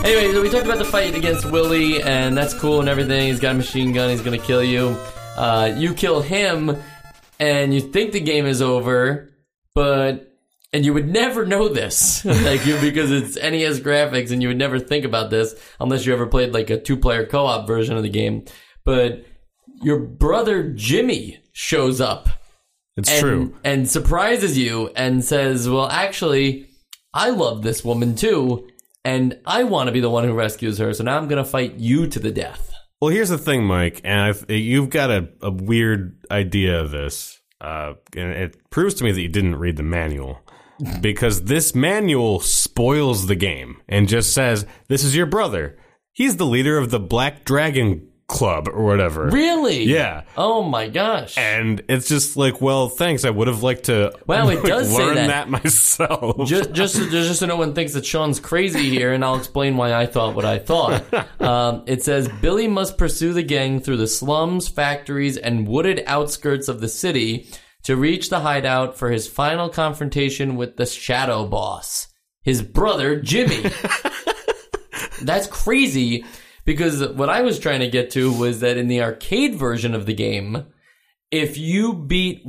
Anyway, so we talked about the fight against Willie, and that's cool and everything. He's got a machine gun. He's gonna kill you. Uh, you kill him, and you think the game is over, but and you would never know this, like you because it's NES graphics, and you would never think about this unless you ever played like a two-player co-op version of the game. But your brother Jimmy shows up It's and, true. and surprises you and says, "Well, actually, I love this woman too, and I want to be the one who rescues her. So now I'm going to fight you to the death." Well, here's the thing, Mike, and I've, you've got a, a weird idea of this, uh, and it proves to me that you didn't read the manual. Because this manual spoils the game and just says, This is your brother. He's the leader of the Black Dragon Club or whatever. Really? Yeah. Oh my gosh. And it's just like, well, thanks. I would have liked to Well, it does say learn that. that. myself. just, just, so- just so no one thinks that Sean's crazy here, and I'll explain why I thought what I thought. Um, it says Billy must pursue the gang through the slums, factories, and wooded outskirts of the city to reach the hideout for his final confrontation with the Shadow Boss, his brother Jimmy. That's crazy because what I was trying to get to was that in the arcade version of the game, if you beat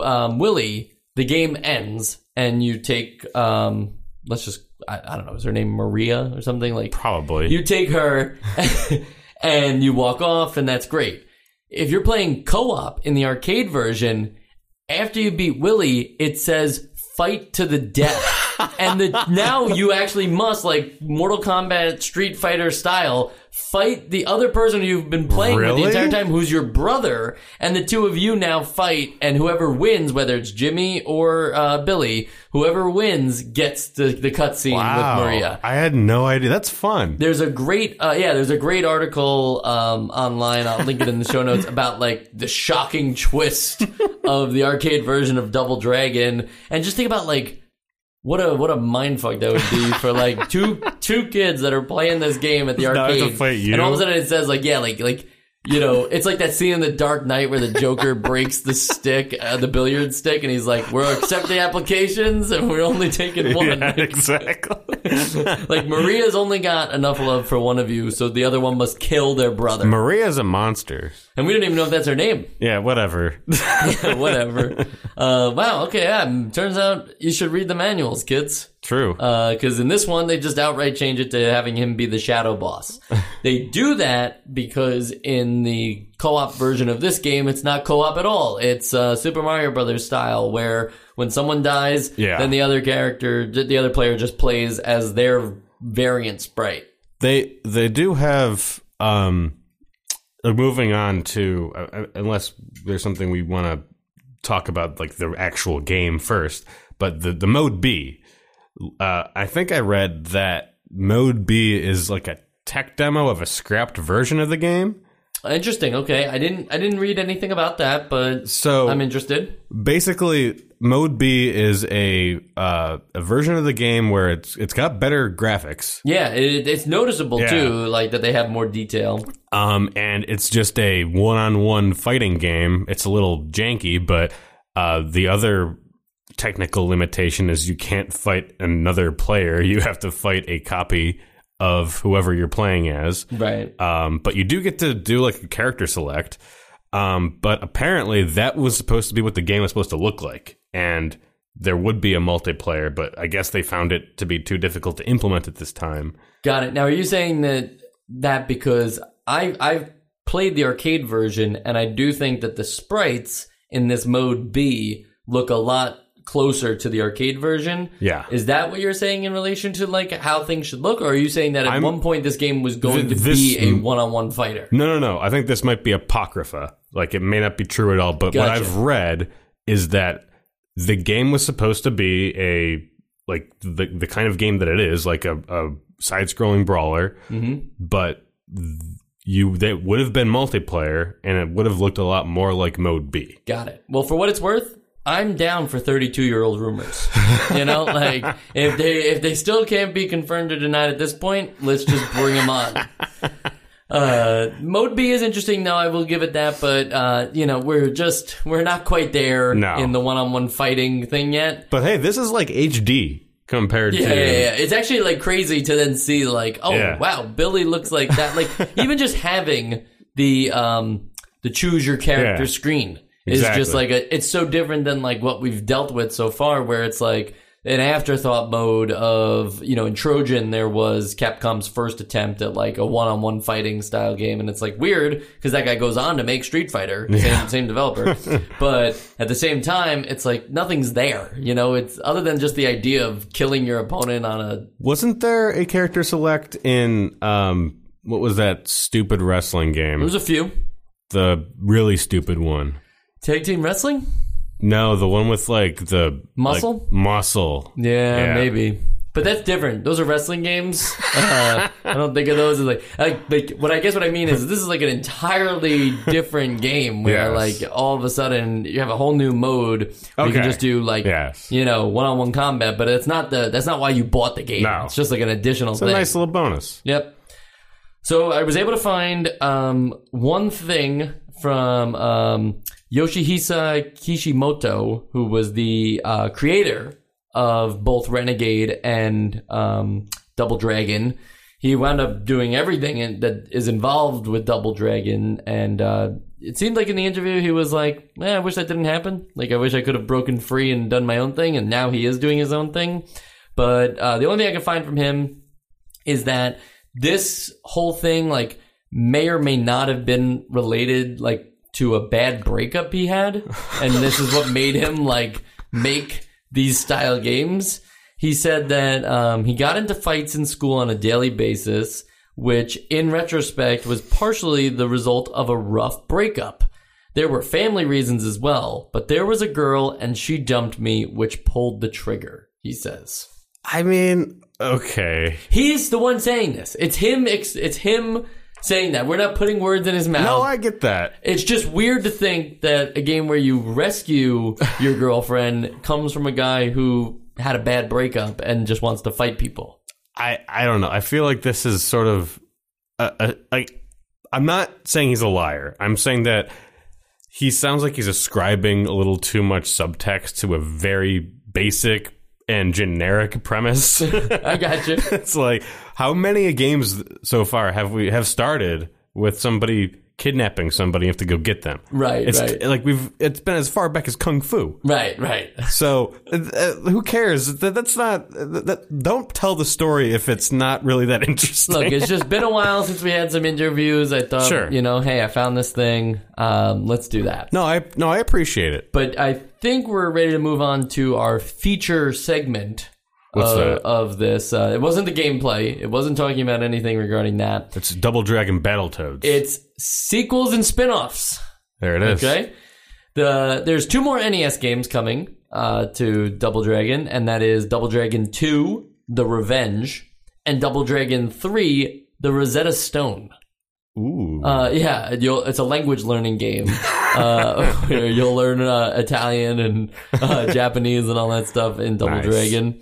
um, Willie, the game ends and you take, um, let's just, I, I don't know, is her name Maria or something like? Probably. You take her and you walk off, and that's great. If you're playing co-op in the arcade version, after you beat Willie, it says fight to the death. And the, now you actually must, like Mortal Kombat Street Fighter style, fight the other person you've been playing with the entire time, who's your brother, and the two of you now fight, and whoever wins, whether it's Jimmy or uh, Billy, whoever wins gets the, the cutscene wow. with Maria. I had no idea. That's fun. There's a great, uh, yeah, there's a great article um, online. I'll link it in the show notes about like the shocking twist of the arcade version of Double Dragon, and just think about like what a what a mindfuck that would be for like two two kids that are playing this game at the arcade, and all of a sudden it says like yeah, like like. You know, it's like that scene in The Dark Knight where the Joker breaks the stick, uh, the billiard stick, and he's like, "We're accepting applications, and we're only taking one." Yeah, exactly. like Maria's only got enough love for one of you, so the other one must kill their brother. Maria's a monster. and we don't even know if that's her name. Yeah, whatever. yeah, Whatever. uh, wow. Okay. Yeah. Turns out you should read the manuals, kids. True. Because in this one, they just outright change it to having him be the shadow boss. they do that because in the co-op version of this game, it's not co-op at all. It's uh, Super Mario Brothers style, where when someone dies, Yeah. then the other character, the other player, just plays as their variant sprite. they they do have um uh, moving on to uh, uh, unless there's something we want to talk about like the actual game first but the the mode b uh i think i read that mode b is like a tech demo of a scrapped version of the game Interesting. Okay, I didn't I didn't read anything about that, but so I'm interested. basically mode b is a uh a version of the game where it's it's got better graphics Yeah, it, it's noticeable Yeah. too, like that they have more detail. Um, and it's just a one-on-one fighting game. It's a little janky, but uh, the other technical limitation is you can't fight another player. You have to fight a copy of whoever you're playing as. Right. Um, but you do get to do like a character select. Um, but apparently that was supposed to be what the game was supposed to look like, and there would be a multiplayer. But I guess they found it to be too difficult to implement at this time. Got it. Now, are you saying that that because I I've played the arcade version and I do think that the sprites in this mode B look a lot closer to the arcade version. Yeah. Is that what you're saying in relation to like how things should look, or are you saying that at I'm- one point this game was going Th- to this- be a one-on-one fighter? No, no, no. I think this might be apocrypha. Like it may not be true at all, but what I've read is that the game was supposed to be a like the the kind of game that it is, like a, a side scrolling brawler, Mm-hmm. but th- you that would have been multiplayer and it would have looked a lot more like mode B. Got it. Well, for what it's worth, I'm down for 32 year old rumors. You know, like if they if they still can't be confirmed or denied at this point, let's just bring them on. Uh, mode B is interesting, though. I will give it that, but uh, you know, we're just we're not quite there No. in the one-on-one fighting thing yet. But hey, this is like HD compared Yeah, to yeah, yeah. It's actually like crazy to then see like, oh Yeah. wow, Billy looks like that. Like even just having the um the choose your character Yeah. screen is just like a, it's so different than like what we've dealt with so far, where it's like an afterthought mode of you know in Trojan there was Capcom's first attempt at like a one-on-one fighting style game, and it's like weird because that guy goes on to make Street Fighter, same, same developer, but at the same time it's like nothing's there. You know, it's other than just the idea of killing your opponent on a Wasn't there a character select in um what was that stupid wrestling game? there was a few. the really stupid one. Tag team wrestling? No, the one with like the Muscle? like, muscle. Yeah, Yeah. maybe. But that's different. Those are wrestling games. Uh, I don't think of those as like, like, like. What I guess what I mean is this is like an entirely different game where Yes. like all of a sudden you have a whole new mode. Where You can just do like Yes. you know one on one combat, but it's not the that's not why you bought the game. No. It's just like an additional It's a thing. nice little bonus. Yep. So I was able to find um, one thing from um, Yoshihisa Kishimoto, who was the uh, creator of both Renegade and um, Double Dragon. He wound up doing everything in, that is involved with Double Dragon, and uh, it seemed like in the interview he was like, "Eh, "I wish that didn't happen. Like, I wish I could have broken free and done my own thing." And now he is doing his own thing. But uh, the only thing I can find from him is that this whole thing, like, may or may not have been related, like, to a bad breakup he had, and this is what made him like make these style games. He said that um, he got into fights in school on a daily basis, which in retrospect was partially the result of a rough breakup. There were family reasons as well, but there was a girl and she dumped me, which pulled the trigger, he says. I mean, okay. He's the one saying this. It's him, it's him saying that. We're not putting words in his mouth. No, I get that. It's just weird to think that a game where you rescue your girlfriend comes from a guy who had a bad breakup and just wants to fight people. I I don't know. I feel like this is sort of a, a, like I'm not saying he's a liar. I'm saying that he sounds like he's ascribing a little too much subtext to a very basic and generic premise. I got you. it's like how many games so far have we have started with somebody kidnapping somebody you have to go get them? Right, It's right. like we've it's been as far back as kung fu. Right, right. So uh, uh, who cares? That, that's not. That, that- don't tell the story if it's not really that interesting. Look, it's just been a while since we had some interviews. I thought, Sure. you know, hey, I found this thing. Um, let's do that. no, I no, I appreciate it. But I think we're ready to move on to our feature segment What's of, that? of this. Uh, it wasn't the gameplay. It wasn't talking about anything regarding that. It's Double Dragon Battletoads. It's sequels and spin-offs. there it is. Okay. The there's two more NES games coming uh, to Double Dragon, and that is Double Dragon 2, The Revenge, and Double Dragon 3, The Rosetta Stone. Ooh. Uh, yeah, you'll, it's a language learning game uh, you'll learn uh, Italian and uh, Japanese and all that stuff in Double Nice. Dragon.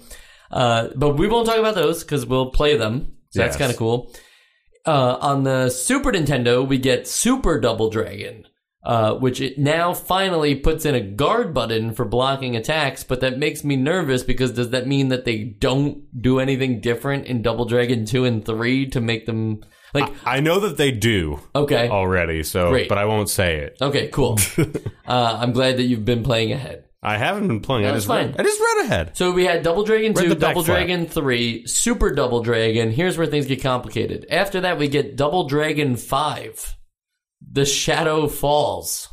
Uh, but we won't talk about those because we'll play them. So that's kind of cool. Uh, on the Super Nintendo, we get Super Double Dragon, uh, which it now finally puts in a guard button for blocking attacks. But that makes me nervous because does that mean that they don't do anything different in Double Dragon 2 and 3 to make them like, I know that they do okay. already, so Great. but I won't say it. Okay, cool. uh, I'm glad that you've been playing ahead. I haven't been playing. I That's just fine. read, I just read ahead. So we had Double Dragon Read 2, the back Double flap. Dragon 3, Super Double Dragon. Here's where things get complicated. After that, we get Double Dragon 5, The Shadow Falls.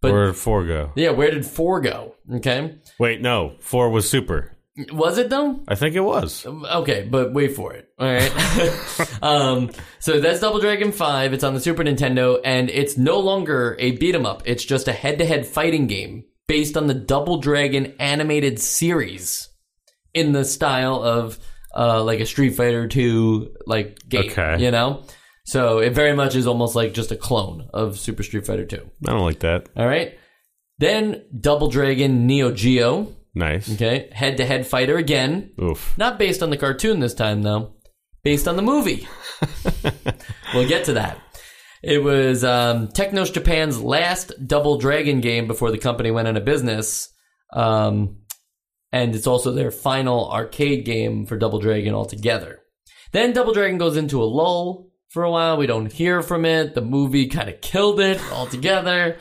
But Where did four go? yeah, where did 4 go? Okay. Wait, no, four was super. Was it though? I think it was. Okay, but wait for it. All right. um, so that's Double Dragon 5. It's on the Super Nintendo, and it's no longer a beat 'em up. It's just a head to head fighting game based on the Double Dragon animated series in the style of uh, like a Street Fighter 2 like game. Okay. You know? So it very much is almost like just a clone of Super Street Fighter 2. I don't like that. All right. Then Double Dragon Neo Geo. Nice. Okay. Head to head fighter again. Oof. Not based on the cartoon this time, though. Based on the movie. we'll get to that. It was um, Technos Japan's last Double Dragon game before the company went into business. Um, and it's also their final arcade game for Double Dragon altogether. Then Double Dragon goes into a lull for a while. We don't hear from it. The movie kind of killed it altogether.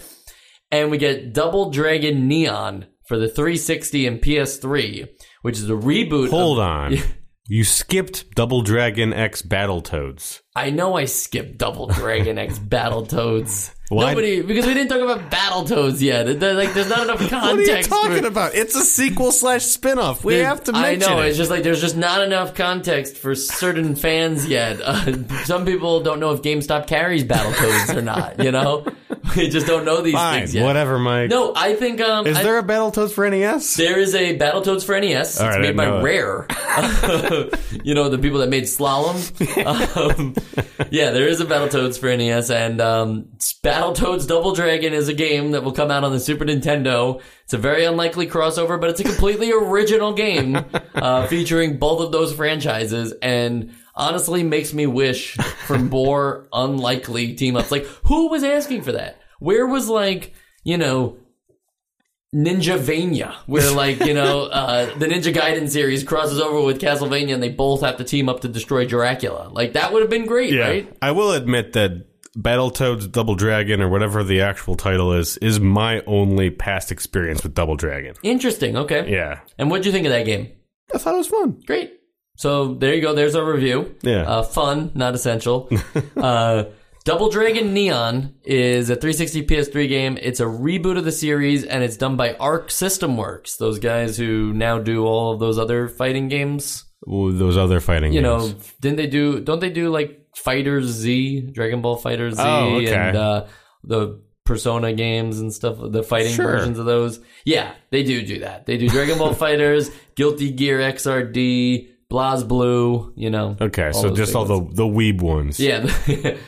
And we get Double Dragon Neon for the 360 and PS3, which is a reboot. Hold of, on. You skipped Double Dragon X Battletoads. I know I skipped Double Dragon X Battletoads. Why- Nobody, because we didn't talk about Battletoads yet. Like, there's not enough context. What are you for- talking about? It's a sequel slash spin-off. We have to I know. it. It's just like there's just not enough context for certain fans yet. Uh, some people don't know if GameStop carries Battletoads or not. You know, we just don't know these Fine, things yet. whatever, Mike. No, I think um, Is I- there a Battletoads for NES? There is a Battletoads for NES. All it's right, made by. Rare. you know, the people that made Slalom. Um, yeah, there is a Battletoads for NES, and um, Battletoads Double Dragon is a game that will come out on the Super Nintendo. It's a very unlikely crossover, but it's a completely original game uh, featuring both of those franchises, and honestly makes me wish for more unlikely team ups. Like, who was asking for that? Where was like, you know, Ninja Vania, where like you know uh, the Ninja Gaiden series crosses over with Castlevania, and they both have to team up to destroy Dracula. Like that would have been great, right? I will admit that Battletoads Double Dragon or whatever the actual title is is my only past experience with Double Dragon. Interesting. Okay. Yeah. And what'd you think of that game? I thought it was fun. Great. So there you go. There's our review. Yeah. Uh, fun, not essential. uh, Double Dragon Neon is a 360 PS3 game. It's a reboot of the series, and it's done by Arc System Works, those guys who now do all of those other fighting games. Ooh, those other fighting You games. know, didn't they do? Don't they do like Fighters Z, Dragon Ball Fighter Z, Oh, okay. and uh, the Persona games and stuff, the fighting Sure. versions of those? Yeah, they do do that. They do Dragon Ball Fighters, Guilty Gear XRD, Blaz Blue. You know. okay, so just all ones. the the weeb ones. Yeah,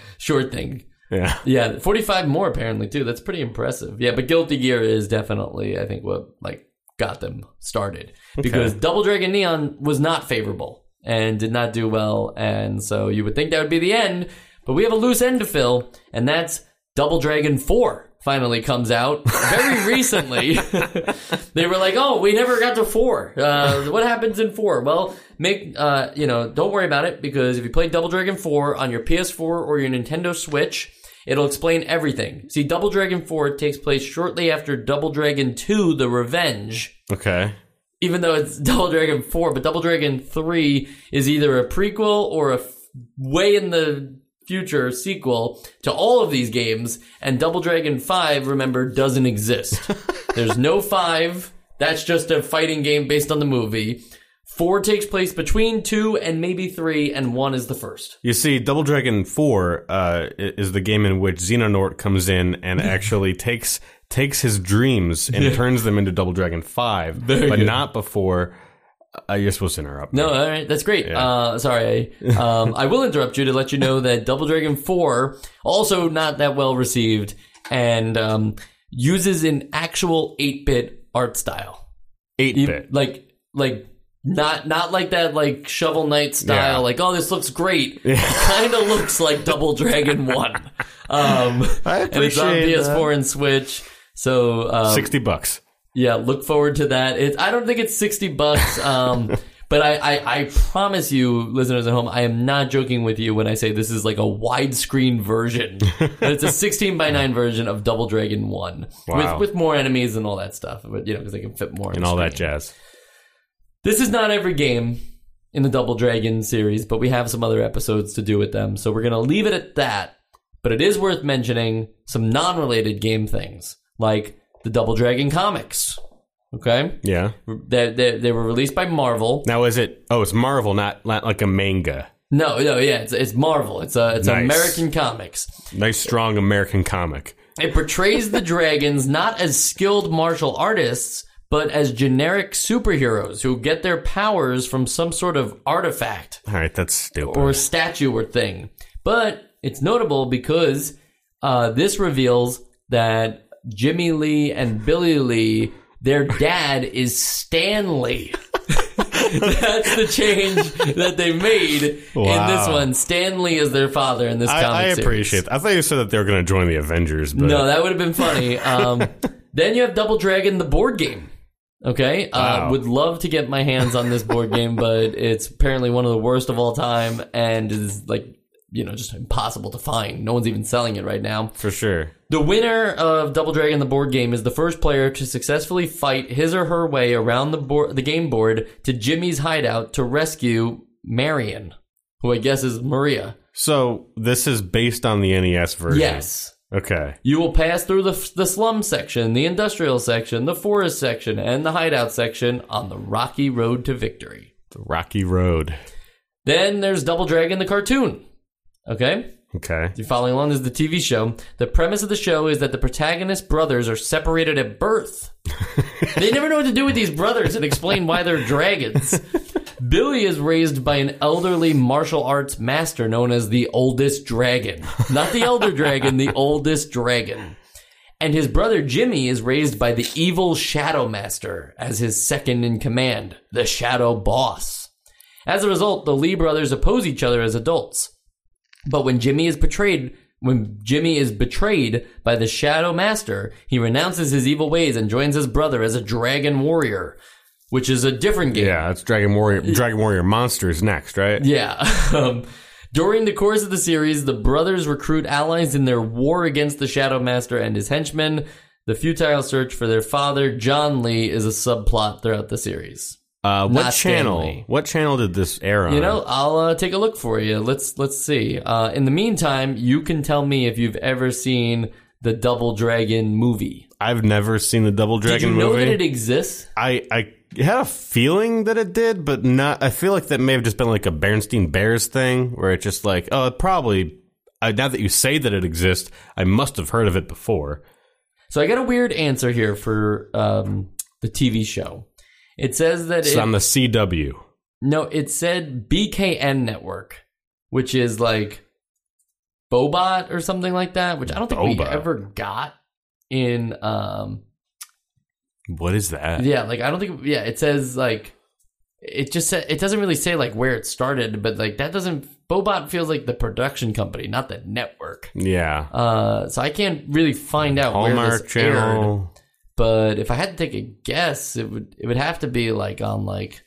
short thing. Yeah. Yeah, 45 more apparently too. That's pretty impressive. Yeah, but Guilty Gear is definitely I think what like got them started because Double Dragon Neon was not favorable and did not do well and so you would think that would be the end, but we have a loose end to fill and that's Double Dragon 4 finally comes out very recently. they were like, "Oh, we never got to 4. Uh, what happens in 4?" Well, make uh, you know, don't worry about it because if you play Double Dragon 4 on your PS4 or your Nintendo Switch, It'll explain everything. See, Double Dragon 4 takes place shortly after Double Dragon 2 The Revenge, Okay. even though it's Double Dragon 4, but Double Dragon 3 is either a prequel or a f- way in the future sequel to all of these games, and Double Dragon 5, remember, doesn't exist. There's no 5. That's just a fighting game based on the movie. 4 takes place between 2 and maybe 3, and 1 is the first. You see, Double Dragon Four uh, is the game in which Xehanort comes in and actually takes takes his dreams and turns them into Double Dragon Five, but good. not before. Uh, you're supposed to interrupt. No, all right, that's great. Uh, sorry, um, I will interrupt you to let you know that Double Dragon Four also not that well received and um, uses an actual eight bit art style, eight bit. like like not not like that like Shovel Knight style. Yeah. Like oh, this looks great. It kind of looks like Double Dragon One. Um, I and it's on appreciate PS4 and Switch. So um, Sixty bucks. Yeah, look forward to that. It, I don't think it's sixty bucks, um, but I, I, I promise you, listeners at home, I am not joking with you when I say this is like a widescreen version. It's a sixteen by nine version of Double Dragon One Wow. with with more enemies and all that stuff. But you know, because they can fit more and all that jazz. This is not every game in the Double Dragon series, but we have some other episodes to do with them, so we're gonna leave it at that. But it is worth mentioning some non-related game things, like the Double Dragon comics. Okay, Yeah. they, they, they were released by Marvel. Now is it? Oh, it's Marvel, not, not like a manga. No, no, yeah, it's, it's Marvel. It's a it's Nice. American comics. Nice, strong American comic. It portrays the dragons not as skilled martial artists, but as generic superheroes who get their powers from some sort of artifact. All right, that's stupid. or statue or thing. But it's notable because uh, this reveals that Jimmy Lee and Billy Lee, their dad is Stanley. That's the change that they made in this one. Stanley is their father in this I, comic I appreciate. That. I thought you said that they were going to join the Avengers, but No, that would have been funny. Um, then you have Double Dragon, the board game. Okay, uh, would love to get my hands on this board game, but it's apparently one of the worst of all time and is like you know just impossible to find. No one's even selling it right now. for sure. The winner of Double Dragon, the board game, is the first player to successfully fight his or her way around the board, the game board, to Jimmy's hideout to rescue Marion, who I guess is Maria. So this is based on the NES version. Yes. Okay. You will pass through the, the slum section, the industrial section, the forest section, and the hideout section on the rocky road to victory. The Rocky Road. Then there's Double Dragon the cartoon. Okay? Okay. If you're following along, this is the TV show. The premise of the show is that the protagonist brothers are separated at birth. they never know what to do with these brothers and explain why they're dragons. Billy is raised by an elderly martial arts master known as the oldest dragon. Not the elder dragon, the oldest dragon. And his brother Jimmy is raised by the evil Shadow Master as his second in command, the Shadow Boss. As a result, the Lee brothers oppose each other as adults. But when Jimmy is betrayed, when Jimmy is betrayed by the Shadow Master, he renounces his evil ways and joins his brother as a dragon warrior, which is a different game. Yeah, it's Dragon Warrior. Dragon Warrior Monsters next, right? Yeah. Um, during the course of the series, the brothers recruit allies in their war against the Shadow Master and his henchmen. The futile search for their father, John Lee, is a subplot throughout the series. Uh, what Not channel? Stanley. What channel did this air on? You know, I'll uh, take a look for you. Let's let's see. Uh, in the meantime, you can tell me if you've ever seen the Double Dragon movie. I've never seen the Double Dragon movie. Did you know movie. that it exists? I I had a feeling that it did, but not. I feel like that may have just been like a Bernstein Bears thing, where it's just like, oh, it probably. I, now that you say that it exists, I must have heard of it before. So I got a weird answer here for um, the TV show. It says that It's it, on the CW. no, it said BKN Network, which is like Bohbot or something like that, which I don't think we ever got in. Um, What is that? yeah, like I don't think. Yeah, it says like it just said it doesn't really say like where it started, but like that doesn't. Bohbot feels like the production company, not the network. Yeah. Uh, so I can't really find out where Hallmark this aired. But if I had to take a guess, it would it would have to be like on like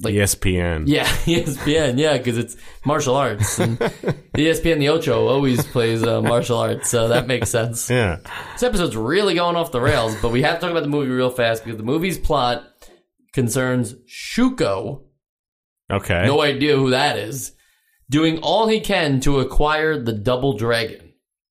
like- ESPN. yeah ESPN yeah because it's martial arts and the ESPN the Ocho always plays uh, martial arts so that makes sense. Yeah. This episode's really going off the rails, but we have to talk about the movie real fast because the movie's plot concerns Shuko. Okay. No idea who that is. Doing all he can to acquire the double dragon.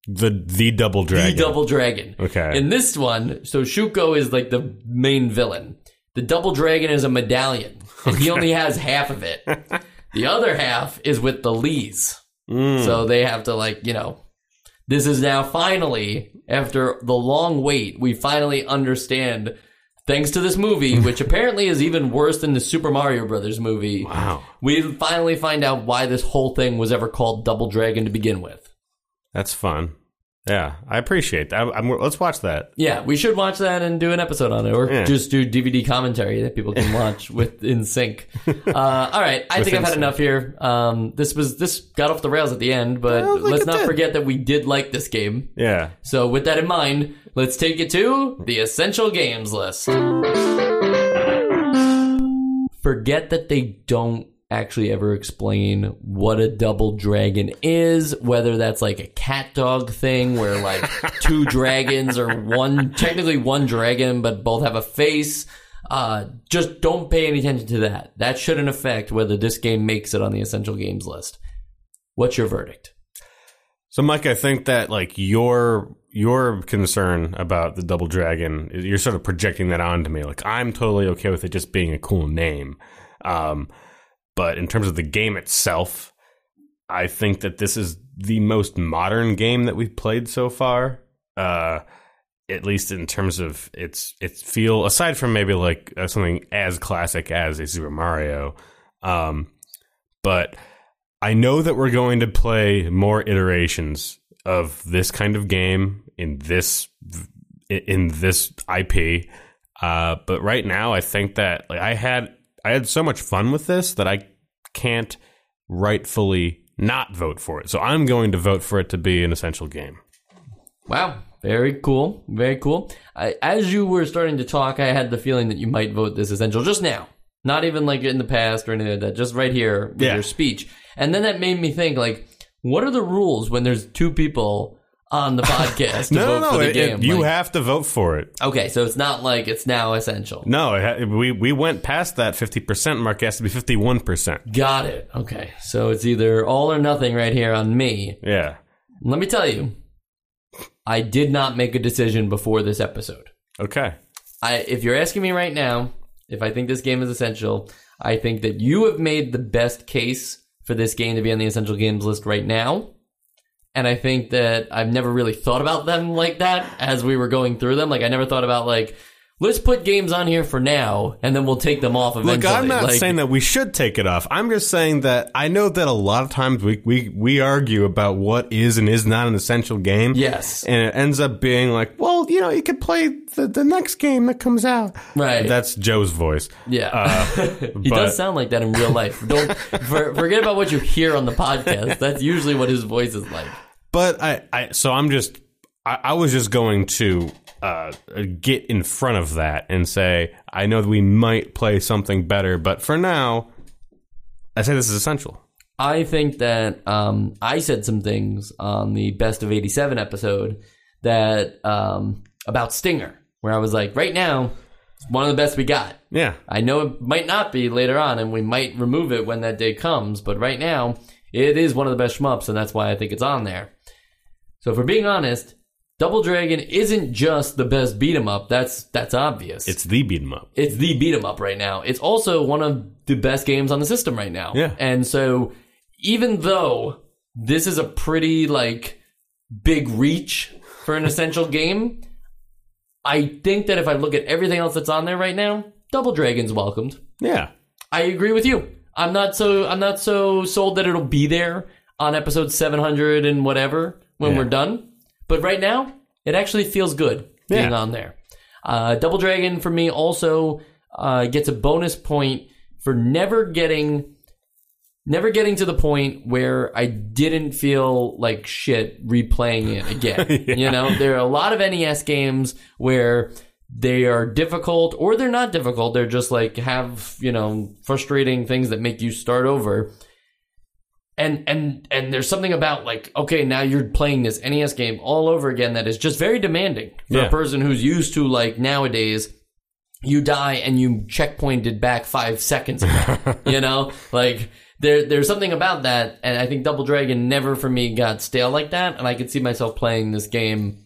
The the Double Dragon. The double dragon. Okay. In this one, so Shuko is like the main villain. The double dragon is a medallion, and he only has half of it. The other half is with the Lees. Mm. So they have to like, you know, this is now finally after the long wait, we finally understand thanks to this movie, which apparently is even worse than the Super Mario Brothers movie. wow. We finally find out why this whole thing was ever called Double Dragon to begin with. That's fun. Yeah, I appreciate that. I'm, let's watch that. Yeah, we should watch that and do an episode on it, or Yeah. just do DVD commentary that people can watch with in sync. Uh, all right, I think I've had sync. enough here. Um, this was this got off the rails at the end, but I let's not did. forget that we did like this game. Yeah. So with that in mind, let's take it to the essential games list. Forget that they don't actually ever explain what a double dragon is, whether that's like a cat dog thing where like two dragons or one technically one dragon but both have a face. Uh, just don't pay any attention to that. That shouldn't affect whether this game makes it on the essential games list. What's your verdict? So, Mike, I think that like your your concern about the Double Dragon, you're sort of projecting that onto me. Like I'm totally okay with it just being a cool name, um, but in terms of the game itself, I think that this is the most modern game that we've played so far. Uh, at least in terms of its its feel, aside from maybe like uh, something as classic as a Super Mario, um, but I know that we're going to play more iterations of this kind of game in this in this IP. Uh, but right now, I think that like I had I had so much fun with this that I can't rightfully not vote for it. So I'm going to vote for it to be an essential game. Wow, very cool, very cool. I, as you were starting to talk, I had the feeling that you might vote this essential just now, not even like in the past or anything like that. Just right here with Yeah. your speech, and then that made me think like, what are the rules when there's two people on the podcast to No, vote no, for no. the it- it- you Like, have to vote for it. okay, so it's not like it's now essential. No, it ha- we we went past that fifty percent mark. It has to be fifty one percent. Got it. Okay, so it's either all or nothing right here on me. Yeah. Let me tell you, I did not make a decision before this episode. Okay. I, if you're asking me right now if I think this game is essential, I think that you have made the best case for this game to be on the essential games list right now. And I think that I've never really thought about them like that as we were going through them. Like I never thought about like let's put games on here for now and then we'll take them off eventually. Look, I'm not Like, saying that we should take it off. I'm just saying that I know that a lot of times we, we, we argue about what is and is not an essential game. Yes. And it ends up being like, well, you know, you could play the, the next game that comes out. Right. That's Joe's voice. Yeah, uh, he but- does sound like that in real life. Don't for, forget about what you hear on the podcast. That's usually what his voice is like. But I, I so I'm just, I, I was just going to uh, get in front of that and say, I know that we might play something better, but for now, I say this is essential. I think that um, I said some things on the best of '87 episode that um, about Stinger, where I was like, right now, It's one of the best we got. Yeah. I know it might not be later on, and we might remove it when that day comes, but right now, it is one of the best shmups, and that's why I think it's on there. So if we're being honest, Double Dragon isn't just the best beat 'em up. That's that's obvious. It's the beat 'em up. it's the beat 'em up right now. It's also one of the best games on the system right now. Yeah. And so even though this is a pretty like big reach for an essential game, I think that if I look at everything else that's on there right now, Double Dragon's welcomed. Yeah. I agree with you. I'm not so I'm not so sold that it'll be there on episode 700 and whatever when Yeah. we're done. But right now, it actually feels good being Yeah. on there. Uh, Double Dragon for me also uh, gets a bonus point for never getting never getting to the point where I didn't feel like shit replaying it again. You know, there are a lot of NES games where they are difficult or they're not difficult. They're just like have, you know, frustrating things that make you start over. And and and there's something about like, okay, now you're playing this NES game all over again that is just very demanding for Yeah. a person who's used to like nowadays you die and you checkpointed back five seconds ago. you know, like there there's something about that, and I think Double Dragon never for me got stale like that, and I could see myself playing this game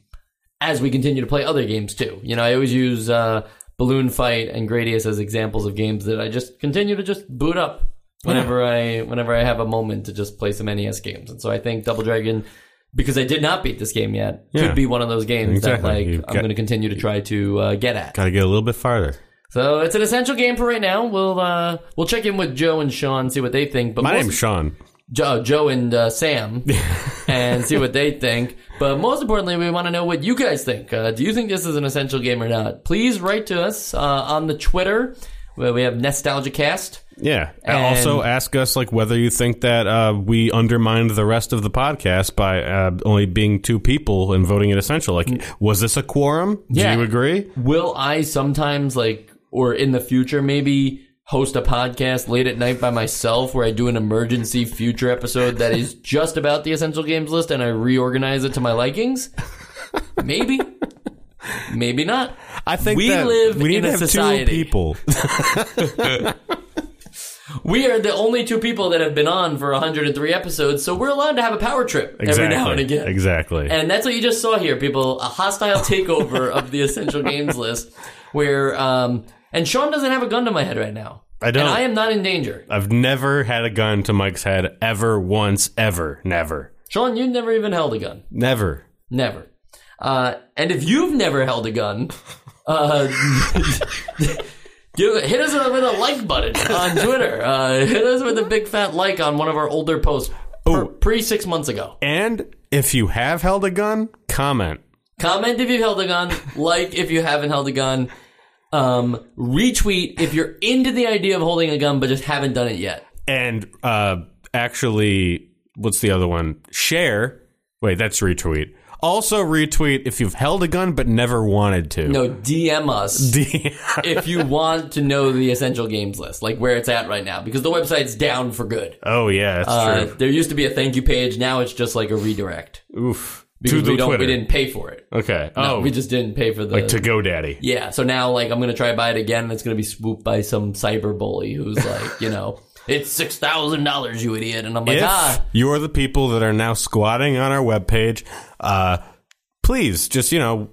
as we continue to play other games too. You know, I always use uh, Balloon Fight and Gradius as examples of games that I just continue to just boot up whenever I whenever I have a moment to just play some NES games, and so I think Double Dragon. Because I did not beat this game yet, Yeah. could be one of those games Exactly. that like You've I'm going to continue to try to uh, get at. Got to get a little bit farther. So it's an essential game for right now. We'll uh, we'll check in with Joe and Sean, see what they think. But My name's Sean. Joe, Joe and uh, Sam, and see what they think. But most importantly, we want to know what you guys think. Uh, do you think this is an essential game or not? Please write to us uh, on the Twitter where we have NostalgiaCast. Yeah. And- also, ask us like whether you think that uh, we undermined the rest of the podcast by uh, only being two people and voting it essential. Like, was this a quorum? Yeah. Do you agree? Will I sometimes like, or in the future maybe? Host a podcast late at night by myself where I do an emergency future episode that is just about the essential games list and I reorganize it to my likings? Maybe. Maybe not. I think We that live we need in to a have society. two people. We are the only two people that have been on for 103 episodes, so we're allowed to have a power trip every now and again. Exactly. And that's what you just saw here, people. A hostile takeover of the essential games list, where um, and Sean doesn't have a gun to my head right now. I don't. And I am not in danger. I've never had a gun to Mike's head ever once ever. Never. Sean, you've never even held a gun. Never. Never. Uh, and if you've never held a gun, uh, hit us with a like button on Twitter. Uh, hit us with a big fat like on one of our older posts Oh. pre six months ago. And if you have held a gun, comment. Comment if you've held a gun. Like if you haven't held a gun. Um, retweet if you're into the idea of holding a gun but just haven't done it yet. And uh, actually, what's the other one? Share. Wait, that's retweet. Also retweet if you've held a gun but never wanted to. No, DM us if you want to know the essential games list, like where it's at right now, because the website's down for good. oh yeah, that's Uh, true. there used to be a thank you page. Now it's just like a redirect Oof. because to the we don't Twitter. we didn't pay for it. Okay. No, oh, we just didn't pay for the like to GoDaddy. yeah. So now like I'm gonna try buy it again, and it's gonna be swooped by some cyber bully who's like, you know, it's six thousand dollars, you idiot, and I'm like, If ah, you're the people that are now squatting on our webpage, uh, please just you know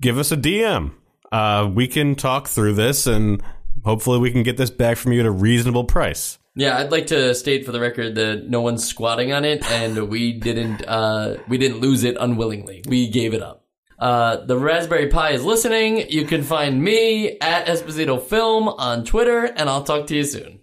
give us a DM. Uh, we can talk through this and hopefully we can get this back from you at a reasonable price. yeah. I'd like to state for the record that no one's squatting on it, and we didn't uh we didn't lose it unwillingly. We gave it up. Uh, the Raspberry Pi is listening. You can find me at Esposito Film on Twitter, and I'll talk to you soon.